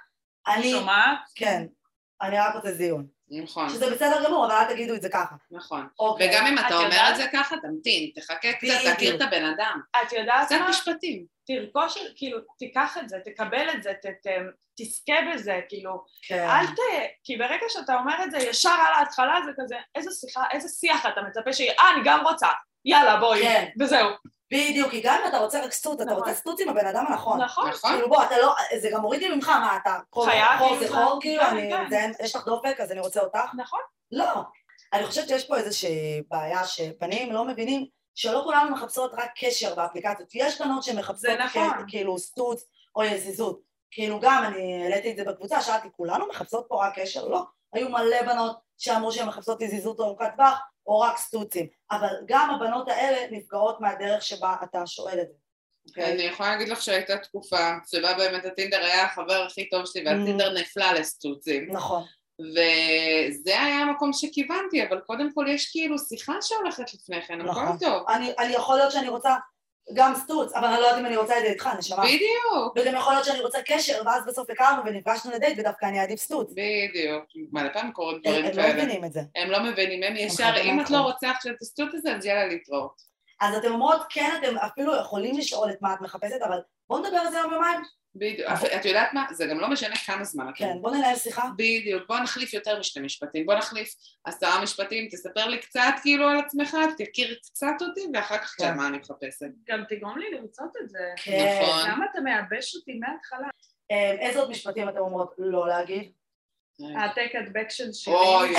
אני, שומעת? כן, אני רק רוצה זיון. נכון, שזה בסדר גמור, אבל אל תגידו את זה ככה. נכון. אוקיי. וגם אם את אתה אומר יודעת? את זה ככה, תמתין, תחכה קצת. תכיר את הבן אדם. את יודעת קצת מה? משפטים. תרכוש, כאילו, תיקח את זה, תקבל את זה, ת, ת, תזכה בזה, כאילו, כן. אל ת... כי ברגע שאתה אומר את זה ישר על ההתחלה זה כזה, איזה שיחה, איזה שיח אתה מצפה שיהיה, אה, אני גם רוצה, יאללה, בואי, כן. וזהו. בדיוק, כי גם אם אתה רוצה רק סטוץ, אתה נכון. רוצה סטוץ עם הבן אדם הנכון. נכון. נכון? כאילו בוא, אתה לא, זה גם מוריד לי ממך, מה, אתה חור זה חור, כאילו, כן, אני, כן. זה- יש לך דופק, אז אני רוצה אותך? נכון. לא. אני חושבת שיש פה איזושהי בעיה שבנים לא מבינים שלא כולנו מחפשות רק קשר באפליקציות. יש בנות שמחפשות נכון. כאילו סטוץ או יזיזות. כאילו גם, אני העליתי את זה בקבוצה, שאלתי, כולנו מחפשות פה רק קשר? לא. היו מלא בנות שאמרו שהן מחפשות יזיזות ארוכת טווח או רק סטוצים. אבל גם הבנות האלה נפגעות מהדרך שבה אתה שואל את זה. אוקיי? אני יכולה להגיד לך שהייתה תקופה שבה באמת הטינדר היה החבר הכי טוב שלי Mm. והטינדר נפלה לסטוצים נכון. וזה היה המקום שכיוונתי אבל קודם כל יש כאילו שיחה שהולכת לפני כן, נכון. הכל טוב אני, אני יכול להיות שאני רוצה גם סטוץ, אבל אני לא יודעת אם אני רוצה את זה איתך, נשמה. בדיוק, וגם יכול להיות שאני רוצה קשר, ואז בסוף הכרנו ונפגשנו לדייט, ודווקא אני אעדיף סטוץ. בדיוק, מלא פעמים קורות הם דברים הם לא כאלה מבינים את זה. הם לא מבינים, הם ישר, אם את לא. רוצה עכשיו את הסטוט הזה, אז יאללה להתראות. אז אתם אומרות, כן, אתם אפילו יכולים לשאול את מה את מחפשת, אבל בואו נדבר על זה יום יומיים. בדיוק, את יודעת מה? זה גם לא משנה כמה זמן. כן, בואו ננהל שיחה. בדיוק, בוא נחליף יותר משני משפטים, בוא נחליף עשרה משפטים, תספר לי קצת כאילו על עצמך, תכיר קצת אותי, ואחר כך תשאל כן. מה אני מחפשת. גם תגרום לי לרצות את זה. כן. נכון. למה אתה מייבש אותי מההתחלה? אה, איזה עוד משפטים אתם אומרות לא להגיד? העתק הדבק של שירים, אוי.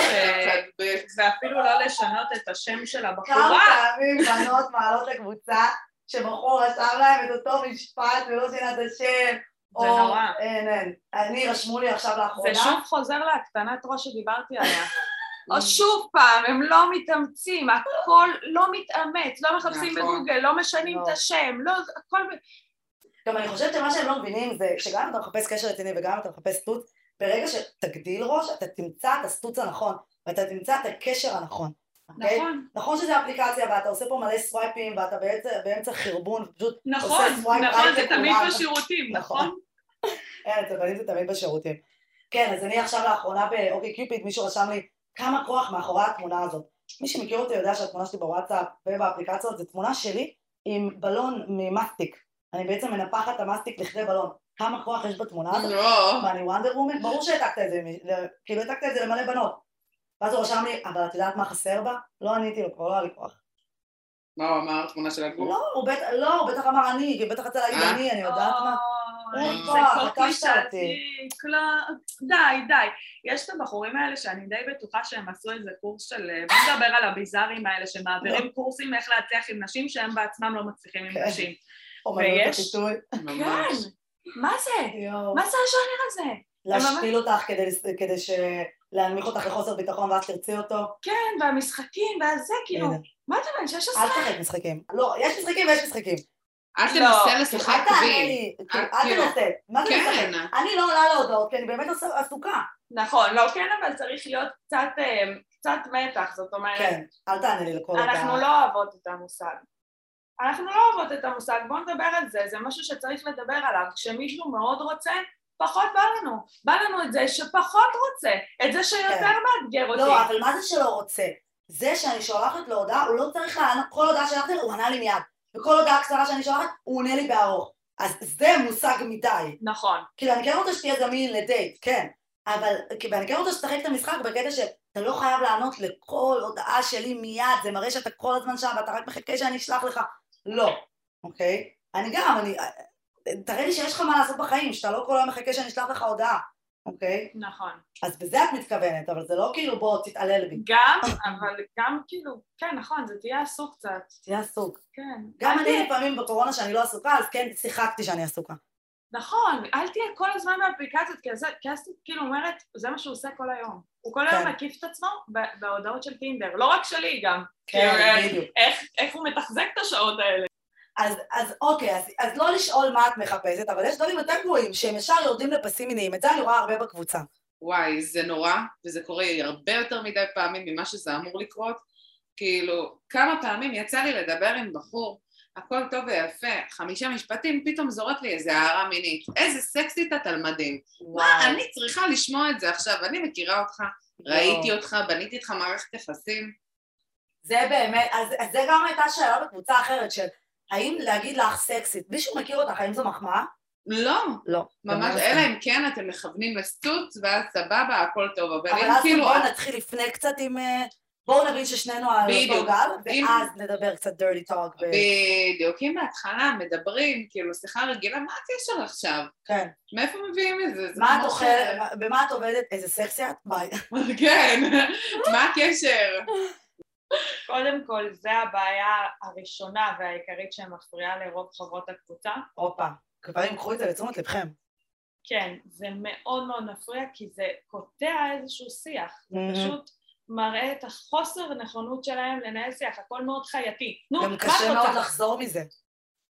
ואפילו לא לשנות את השם של כמה הבחורה. פעמים בנות מעלות לקבוצה שבחור רשם להם את אותו משפט ולא שינה את השם. זה או- נורא. אין, אין. אני, רשמו לי עכשיו לאחרונה. זה שוב חוזר להקטנת ראש שדיברתי עליה. או שוב פעם, הם לא מתאמצים, הכל לא מתאמץ, לא מחפשים נכון. בגוגל, לא משנים לא. את השם, לא, הכל... גם אני חושבת שמה שהם לא מבינים זה שגם אם אתה מחפש קשר רציני וגם אם אתה מחפש סטוץ, ברגע שתגדיל ראש, אתה תמצא את הסטוץ הנכון, ואתה תמצא את הקשר הנכון. אוקיי? נכון, נכון שזה אפליקציה ואתה עושה פה מלא סווייפים ואתה באמצע, באמצע חרבון, ופשוט נכון, עושה swipe נכון, right זה תמיד לכולם. בשירותים, נכון. נכון? אין, אצל בנים זה תמיד בשירותים. כן, אז אני עכשיו לאחרונה ב OkCupid, מישהו רשם לי כמה כוח מאחורי התמונה הזאת. מי שמכיר אותי יודע שהתמונה שלי בוואטסאפ ובאפליקציות זה תמונה שלי עם בלון ממסטיק. אני בעצם מנפחת את המסטיק לכדי בלון. כמה כוח יש בתמונה הזאת? לא. מה, אני וונדר וומן? ברור שהעתקת את זה, כאילו העתקת את זה למלא בנות. ואז הוא רשם לי, אבל את יודעת מה חסר בה? לא עניתי לו, כבר לא היה לי כוח. מה הוא אמר? תמונה של הגוף? לא, הוא בטח, לא, הוא בטח אמר אני, כי בטח רצה להגיד אה? אני, אני יודעת מה. זה קלישאתי. לא, די, די. יש את הבחורים האלה שאני די בטוחה שהם עשו איזה קורס של... אה, בוא נדבר על הביזארים האלה שמעבירים קורסים איך להצליח עם נשים שהם בעצמם לא מצליחים עם כן. נשים. ויש? כן. מה זה? מה זה הז'אנר הזה? להשפיל אותך כדי, ש... להנמיך אותך לחוסר ביטחון ואז תרצי אותו. כן, והמשחקים והזה, כאילו, הנה, מה אתה בן 16? אל תשחק משחקים. לא, יש משחקים ויש משחקים. אל לא. תנסה לשחק אל תענה בי. לי, אל- כאילו, תנסה. מה זה כן. משחק? אני לא עולה להודעות, כי אני באמת עסוקה. נכון, לא, כן, אבל צריך להיות קצת, אה, קצת מתח, זאת אומרת, כן, אל תענה לי לכל אנחנו לא אוהבות את המושג. אנחנו לא אוהבות את המושג, בואו נדבר על זה, זה משהו שצריך לדבר עליו. כשמישהו מאוד רוצה, פחות בא לנו. בא לנו את זה שפחות רוצה, את זה שיותר כן. מאתגר אותי. לא, אבל מה זה שלא רוצה? זה שאני שולחת לו הודעה, הוא לא צריך לענות, כל הודעה שלחתי לו, הוא ענה לי מיד. וכל הודעה קצרה שאני שולחת, הוא עונה לי בארוך. אז זה מושג מדי. נכון, כאילו, אני כן רוצה שתהיה זמין לדייט, כן. אבל, כי- ואני כן רוצה שתשחק את המשחק בקטע שאתה לא חייב לענות לכל הודעה שלי מיד, זה מראה שאתה כל הזמן שם ואתה רק מחכה שאני אשלח לך. לא, אוקיי? אני גם, אני... תראה לי שיש לך מה לעשות בחיים, שאתה לא כל היום מחכה שאני אשלח לך הודעה, אוקיי? נכון. אז בזה את מתכוונת, אבל זה לא כאילו בוא תתעלל בי, גם, אבל גם כאילו, כן, נכון, זה תהיה עסוק קצת, תהיה עסוק. כן. גם אני לפעמים בקורונה שאני לא עסוקה, אז כן שיחקתי שאני עסוקה. נכון, אל תהיה כל הזמן באפליקציות, כי אז כאילו אומרת, זה מה שהוא עושה כל היום. הוא כל היום כן. מקיף את עצמו בהודעות של טינדר, לא רק שלי גם. כן, בדיוק. איך, איך הוא מתחזק את השעות האלה. אז, אז אוקיי, אז, אז לא לשאול מה את מחפשת, אבל יש דברים יותר גרועים, שהם ישר יורדים לפסים מיניים, את זה אני רואה הרבה בקבוצה. וואי, זה נורא, וזה קורה הרבה יותר מדי פעמים ממה שזה אמור לקרות. כאילו, כמה פעמים יצא לי לדבר עם בחור, הכל טוב ויפה, חמישה משפטים, פתאום זורק לי איזה הערה מינית. איזה סקסית את על מדים. מה, אני צריכה לשמוע את זה עכשיו, אני מכירה אותך, ראיתי אותך, בניתי איתך מערכת יחסים. זה באמת, אז, אז זה גם הייתה שאלה בקבוצה אחרת של האם להגיד לך סקסית, מישהו מכיר אותך, האם זו מחמאה? לא, לא. ממש, לא אלא. אם כן אתם מכוונים לסטוץ, ואז סבבה, הכל טוב, אבל אבל אם אז כאילו... בואו נתחיל לפני קצת עם... בואו נבין ששנינו על אותו. גל, ואז נדבר קצת dirty talk. בדיוק, אם בהתחלה מדברים, כאילו, שיחה רגילה, מה הקשר עכשיו? כן. מאיפה מביאים את זה? מה את אוכלת, מה- במה את עובדת? איזה סקסי את? ביי. כן, מה הקשר? קודם כל, זה הבעיה הראשונה והעיקרית שמפריעה לרוב חברות הקבוצה. הופה, גברים, קחו את זה לתשומת לבכם. כן, זה מאוד מאוד מפריע כי זה קוטע איזשהו שיח. זה. פשוט מראה את החוסר נכונות שלהם לנהל שיח, הכל מאוד חייתי. נו, גם מה את קשה מאוד רוצה? לחזור מזה.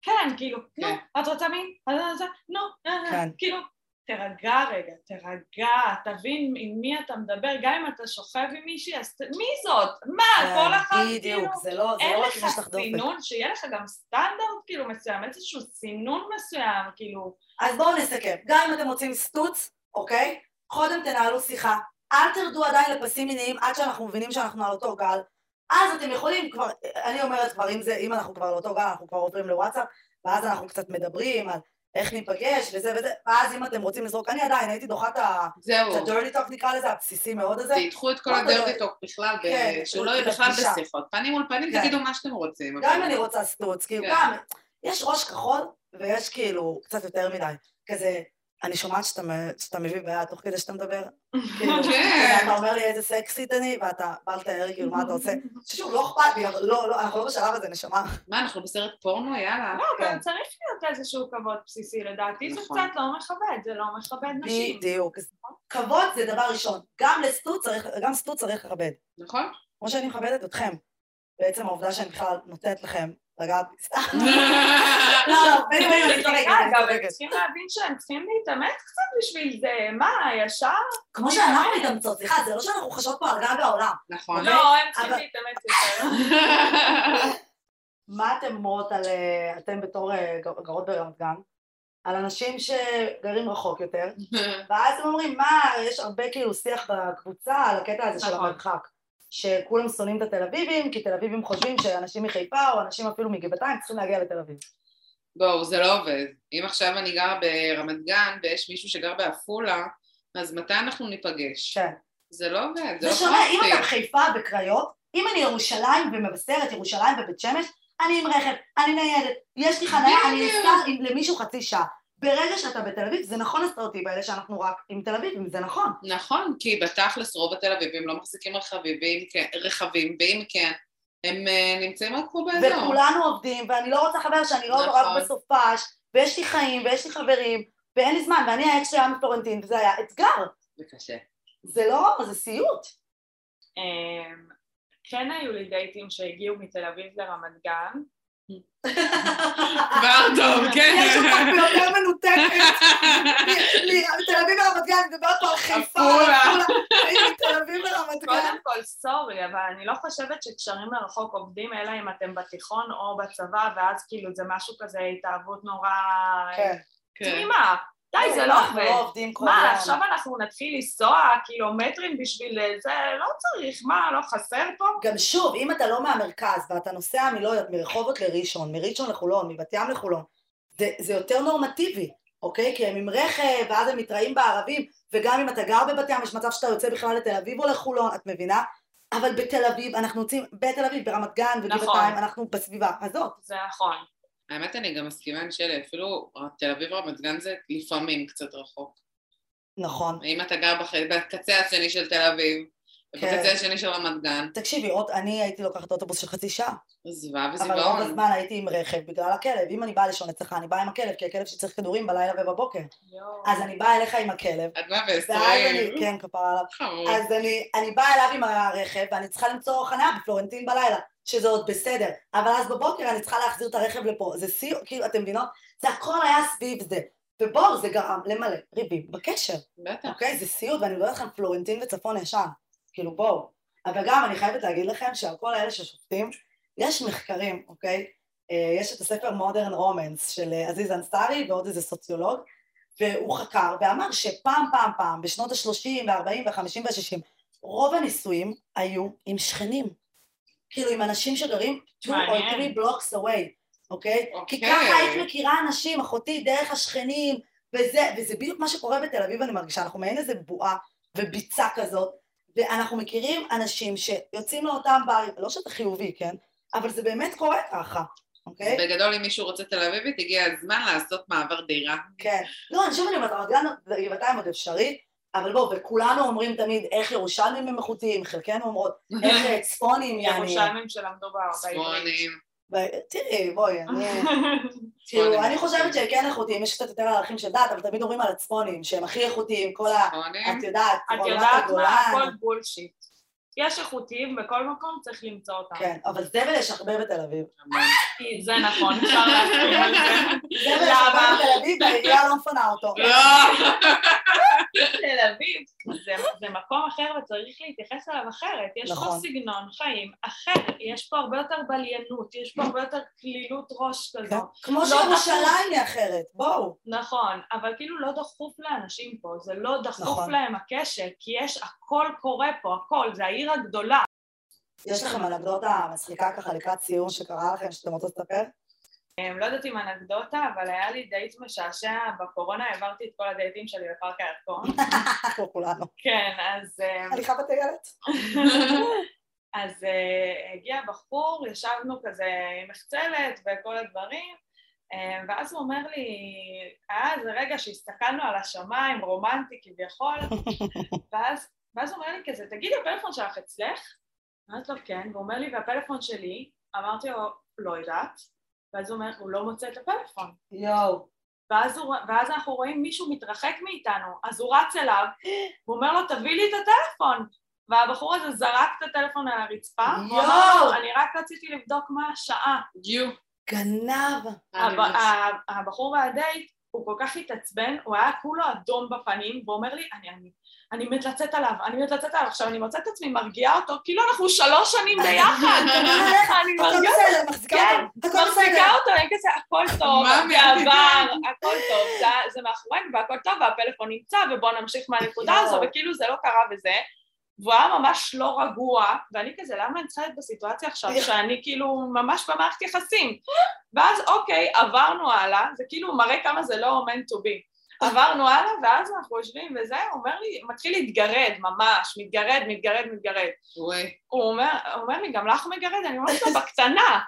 כן, כאילו, נו, כן. את רוצה מין? רוצה? נו, אה, אה, כן. כאילו, תירגע רגע, תירגע, תבין עם מי אתה מדבר, גם אם אתה שוכב עם מישהי, אז מי זאת? מה, כן, כל אחד, בדיוק, כאילו, זה לא זה אין לא רק לך אם יש לך דופק. סינון, שיהיה לך גם סטנדרט כאילו מסוים, איזשהו סינון מסוים, כאילו, אז בואו נסכם, גם אם אתם רוצים סטוץ, אוקיי? קודם תנהלו שיחה, אל תרדו עדיין לפסים מיניים עד שאנחנו מבינים שאנחנו על אותו גל, אז אתם יכולים כבר, אני אומרת כבר, אם, זה, אם אנחנו כבר על אותו גל, אנחנו כבר עוברים לוואטסאפ, ואז אנחנו קצת מדברים על איך ניפגש וזה וזה, ואז אם אתם רוצים לזרוק, אני עדיין הייתי דוחה את ה-dirty talk נקרא לזה, הבסיסי מאוד הזה, תדחו את כל לא, טוק בכלל, כן, שהוא לא יהיה בכלל. בשיחות. פנים מול פנים, כן. תגידו מה שאתם רוצים. גם אם אני רוצה סטוץ, כאילו כן. גם, יש ראש כחול ויש כאילו קצת יותר מדי, כזה, אני שומעת שאתה, שאתה מביא ביד תוך כדי שאתה מדבר, כאילו, כן. אתה אומר לי איזה סקסית אני, ואתה בא לתאר כאילו מה אתה עושה, שוב, לא אכפת לי, אבל לא, לא, אנחנו לא בשלב הזה, נשמה. מה, אנחנו בסרט פורנו? יאללה. לא, כן. אבל צריך להיות איזשהו כבוד בסיסי, לדעתי זה נכון. קצת לא מכבד, זה לא מכבד נשים. בדיוק. כבוד זה דבר ראשון, גם צריך, גם סטוץ צריך לכבד, נכון? כמו שאני מכבדת אתכם. בעצם העובדה שאני בכלל נותנת לכם לגעת בי סתם. לא, לא, אני. צריכים להבין שהם צריכים להתאמץ קצת בשביל זה, מה, ישר? כמו שאנחנו מתאמצות, סליחה, זה לא שאנחנו חשות פה על גג העולם. נכון. לא, הם צריכים להתאמץ יותר. מה אתם אומרות על, אה, אתם בתור אה, גר- גרות ברמת גן, על אנשים שגרים רחוק יותר, ואז הם אומרים, מה, יש הרבה כאילו שיח בקבוצה על הקטע הזה של נכון. המרחק. שכולם שונאים את התל אביבים, כי תל אביבים חושבים שאנשים מחיפה או אנשים אפילו מגבעתיים צריכים להגיע לתל אביב. בואו, זה לא עובד. אם עכשיו אני גרה ברמת גן ויש מישהו שגר בעפולה, אז מתי אנחנו ניפגש? כן. זה לא עובד, זה לא זה שונה, אם. אתה בחיפה בקריות, אם אני ירושלים ומבשרת ירושלים ובית שמש, אני עם רכב, אני ניידת, יש לי חניה, אני. אסע למישהו חצי שעה. ברגע שאתה בתל אביב, זה נכון הסטריאוטיפ האלה שאנחנו רק עם תל אביבים, זה נכון. נכון, כי בתכלס רוב התל אביבים לא מחזיקים רכבים, ואם כן, רכבים, ואם כן, הם אה, נמצאים רק פה באזור. וכולנו עובדים, ואני לא רוצה חבר שאני לא נכון. רק בסופש, ויש לי חיים, ויש לי חברים, ואין לי זמן, ואני האקס שהיה מפלורנטין, וזה היה אתגר. זה קשה. זה לא, זה סיוט. אמ, כן היו לי דייטים שהגיעו מתל אביב לרמת גן, כבר טוב, כן. יש אותך ביותר מנותקת. תל אביב ורמת גן, אני מדברת פה על חיפה, עפולה. מתל אביב ורמת גן. קודם כל סורי, אבל אני לא חושבת שקשרים מרחוק עובדים, אלא אם אתם בתיכון או בצבא, ואז כאילו זה משהו כזה התאהבות נורא כן. כן. תמימה. די, זה לא לא עובד. עובדים כל מה. עכשיו אנחנו נתחיל לנסוע קילומטרים בשביל זה? לא צריך, מה, לא חסר פה? גם שוב, אם אתה לא מהמרכז ואתה נוסע מרחובות לראשון, מראשון לחולון, מבת ים לחולון, זה, זה יותר נורמטיבי, אוקיי? כי הם עם רכב, ואז הם מתראים בערבים, וגם אם אתה גר בבת ים, יש מצב שאתה יוצא בכלל לתל אביב או לחולון, את מבינה? אבל בתל אביב, אנחנו יוצאים בתל אביב, ברמת גן וגבעתיים, נכון. אנחנו בסביבה הזאת. זה נכון. האמת, אני גם מסכימה עם שלי, אפילו תל אביב רמת גן זה לפעמים קצת רחוק. נכון. אם אתה גר בח- בקצה השני של תל אביב, כן. ובקצה השני של רמת גן, תקשיבי, עוד, אני הייתי לוקחת אוטובוס של חצי שעה, עזבה אבל רוב וזיוון. הזמן הייתי עם רכב בגלל הכלב. אם אני באה לישון אצלך, אני באה עם הכלב, כי הכלב שצריך כדורים בלילה ובבוקר. יואו. אז אני באה אליך עם הכלב, עד מאה ועשרים. כן, כפרה עליו. חמוד. אז אני, אני באה אליו עם הרכב, ואני צריכה למצוא חניה בפלורנטין בלילה, שזה עוד בסדר. אבל אז בבוקר אני צריכה להחזיר את הרכב לפה. זה סיום, כאילו, אתם מבינות? זה הכל היה סביב זה. ובואו, זה גרם למלא ריבים בקשר, בטח. אוקיי? זה סיוט, ואני מדברת לכם פלורנטין וצפון ישן. כאילו, בואו. אבל גם אני חייבת להגיד לכם שעל כל האלה ששופטים, יש מחקרים, אוקיי? אה, יש את הספר מודרן רומנס של אה, עזיז אנסארי ועוד איזה סוציולוג, והוא חקר ואמר שפעם פעם פעם, בשנות ה-30 וה-40 וה-50 וה-60, רוב הנישואים היו עם שכנים. כאילו עם אנשים שגרים 2 or. 3 blocks away, אוקיי? אוקיי. כי ככה היית מכירה אנשים, אחותי, דרך השכנים, וזה, וזה בדיוק מה שקורה בתל אביב, אני מרגישה, אנחנו מעין איזה בועה וביצה כזאת, ואנחנו מכירים אנשים שיוצאים לאותם ברים, לא שזה חיובי, כן? אבל זה באמת קורה ככה, אוקיי? בגדול, אם מישהו רוצה תל אביבית, הגיע הזמן לעשות מעבר דירה. כן. לא, אני שוב אני אומרת, רמת גן וגבעתיים עוד אפשרי, אבל בואו, וכולנו אומרים תמיד איך ירושלמים הם איכותיים, חלקנו אומרות איך צפונים יעני. ירושלמים שלמדו בעברית. צפונים. תראי, בואי, אני... כאילו, צפונים. אני חושבת שהם כן איכותיים, יש קצת יותר ערכים של דת, אבל תמיד אומרים על הצפונים, שהם הכי איכותיים, כל ה... צפונים. את יודעת, את יודעת מה? הכל בולשיט. יש איכותיים בכל מקום, צריך למצוא אותם. כן, אבל זבל יש הרבה בתל אביב. כי זה נכון, אפשר להסכים על זה. זבל יש הרבה? בתל אביב, והעירייה לא מפנה אותו. לא! תל אביב זה, מקום אחר וצריך להתייחס אליו אחרת. יש נכון. פה סגנון חיים אחר, יש פה הרבה יותר בליינות, יש פה הרבה יותר כלילות ראש כן? כזו. כמו לא שירושלים היא אחרת, בואו. נכון, אבל כאילו לא דחוף לאנשים פה, זה לא דחוף נכון. להם הקשר, כי יש, הכל קורה פה, הכל, זה העיר הגדולה. יש לכם אנקדוטה מצחיקה ככה לקראת סיום שקרה לכם שאתם רוצות לספר? אני לא יודעת אם אנקדוטה, אבל היה לי דייט משעשע, בקורונה העברתי את כל הדייטים שלי לפארק הירקון. כמו כולנו. כן, אז... אה, הליכה בטיילת. אז uh, הגיע בחור, ישבנו כזה עם מחצלת וכל הדברים, uh, ואז הוא אומר לי, היה איזה רגע שהסתכלנו על השמיים, רומנטי כביכול, ואז, ואז הוא אומר לי כזה, תגידי, הפלאפון שלך אצלך? אמרתי לו, כן, והוא אומר לי, והפלאפון שלי? אמרתי לו, לא יודעת, ואז הוא אומר, הוא לא מוצא את הפלאפון. יואו. ואז, הוא, ואז אנחנו רואים מישהו מתרחק מאיתנו, אז הוא רץ אליו, הוא אומר לו, תביא לי את הטלפון. והבחור הזה זרק את הטלפון על הרצפה, הוא אמר לו, יואו! אני רק רציתי לבדוק מה השעה. יו. גנב. הבחור מהדייט, הוא כל כך התעצבן, הוא היה כולו אדום בפנים, והוא אומר לי, אני, אני, אני מת לצאת עליו, אני מת לצאת עליו. עכשיו, אני מוצאת את עצמי מרגיעה אותו, כאילו אנחנו שלוש שנים ביחד. אני מרגיעה כן, אותו. הכל מחזיקה. אותו, אין כזה, הכל טוב, זה עבר, הכל טוב. זה מאחורינו והכל טוב והפלאפון נמצא ובוא נמשיך מהנקודה הזו יואו. וכאילו זה לא קרה וזה והוא היה ממש לא רגוע ואני כזה למה אני צריכה להיות בסיטואציה עכשיו שאני כאילו ממש במערכת יחסים ואז אוקיי עברנו הלאה זה כאילו מראה כמה זה לא meant to be עברנו הלאה ואז אנחנו יושבים וזה הוא אומר לי מתחיל להתגרד ממש מתגרד מתגרד מתגרד. הוא אומר, הוא אומר לי, גם לך מגרד? אני אומרת לו, בקטנה.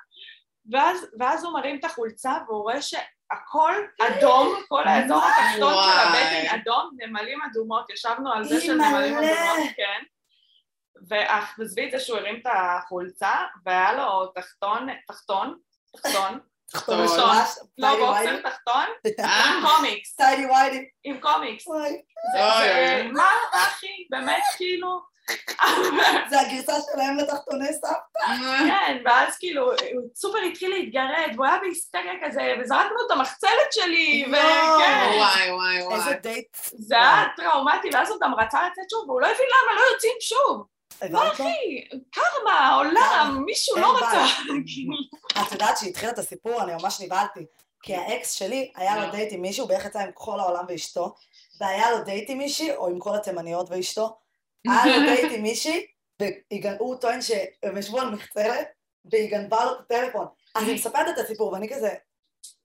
ואז, ואז הוא מרים את החולצה והוא רואה שהכל אדום, כל האזור התחתון של. הבטן אדום, נמלים אדומות, ישבנו על זה של נמלים. אדומות, כן. ואך, עזבי את זה שהוא הרים את החולצה, והיה לו תחתון, תחתון, תחתון, תחתון לא בוקסר. תחתון? עם קומיקס, טיידי ויידי. עם קומיקס. זה-. מה, אחי, באמת כאילו... זה הגרסה שלהם לתחתוני סבתא. כן, ואז כאילו, הוא סופר התחיל להתגרד, והוא היה בהיסטריה כזה, וזרקנו את המחצלת שלי. וכן, וואי, וואי, איזה וואי. דייט. זה היה טראומטי, ואז הוא גם רצה לצאת שוב, והוא לא הבין למה לא יוצאים שוב. לא הבנת? אחי, קרמה, עולם, מישהו לא. רצה. את יודעת שהתחיל את הסיפור, אני ממש נבהלתי. כי האקס שלי, היה לו דייט עם מישהו, בערך יצא עם כל העולם ואשתו, והיה לו דייט עם מישהי, או עם כל התימניות ואשתו, היה לו דייט עם מישהי, והוא טוען שהם ישבו על מחצלת, והיא גנבה לו את הטלפון. אז היא מספרת את הסיפור, ואני כזה,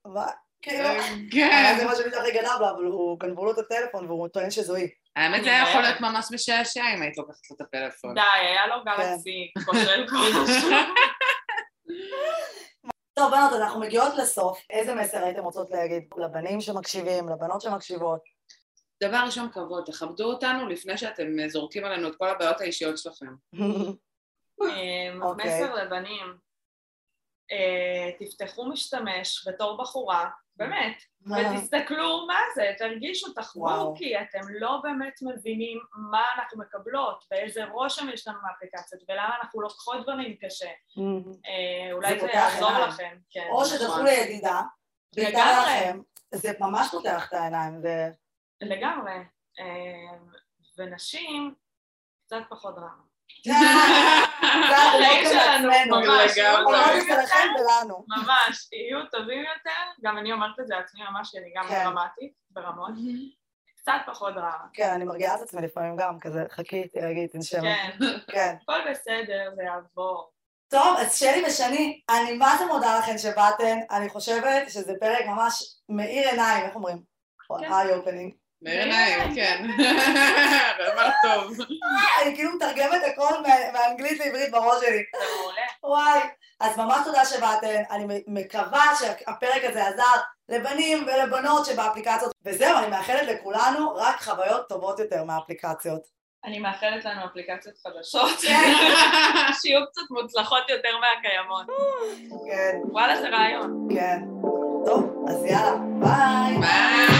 מה? כאילו, כן. זה מה שבדיוק הכי גנב לו, אבל הוא גנבו לו את הטלפון, והוא טוען שזו היא. האמת זה היה יכול להיות ממש משעשע אם היית לוקחת לו את הפלאפון. די, היה לו גלקסי, כושל כושל. טוב, בנות, אז אנחנו מגיעות לסוף. איזה מסר הייתם רוצות להגיד לבנים שמקשיבים, לבנות שמקשיבות? דבר ראשון, כבוד, תכבדו אותנו לפני שאתם אה, זורקים עלינו את כל הבעיות האישיות שלכם. אמ, אוקיי. מסר לבנים, אה, תפתחו משתמש בתור בחורה, באמת, ותסתכלו מה זה, תרגישו, תחוו. כי אתם לא באמת מבינים מה אנחנו מקבלות, ואיזה רושם יש לנו מהאפליקציות, ולמה אנחנו לוקחות דברים קשה. אה, אולי זה יעזור. לכם. כן, או נכון. שתלכו לידידה, ואיתה לגמרי. לכם, זה ממש פותח את העיניים. לגמרי. אה, ונשים, קצת פחות דרמה. זה לא. ממש. יהיו טובים יותר, ולנו. ממש, יהיו טובים יותר, גם אני אומרת את זה לעצמי ממש, כי אני גם כן. דרמטית, ברמות, קצת פחות דרמה. כן, אני מרגיעה את עצמי לפעמים גם, כזה, חכי, תירגעי, תנשמי. כן, כן. הכל בסדר, זה יעבור. טוב, אז שלי ושני, אני מה זה מודה לכם שבאתן, אני חושבת שזה פרק ממש מאיר עיניים, איך אומרים? כן. איי אופנינג. מאיר עיניים, כן. דבר טוב. אני כאילו מתרגמת הכל מה- מאנגלית לעברית בראש שלי. זה מעולה. וואי, אז ממש תודה שבאתן, אני מקווה שהפרק הזה עזר לבנים ולבנות שבאפליקציות, וזהו, אני מאחלת לכולנו רק חוויות טובות יותר מהאפליקציות. אני מאחלת לנו אפליקציות חדשות, כן. שיהיו קצת מוצלחות יותר מהקיימות. כן, וואלה, זה רעיון. כן. טוב, אז יאללה,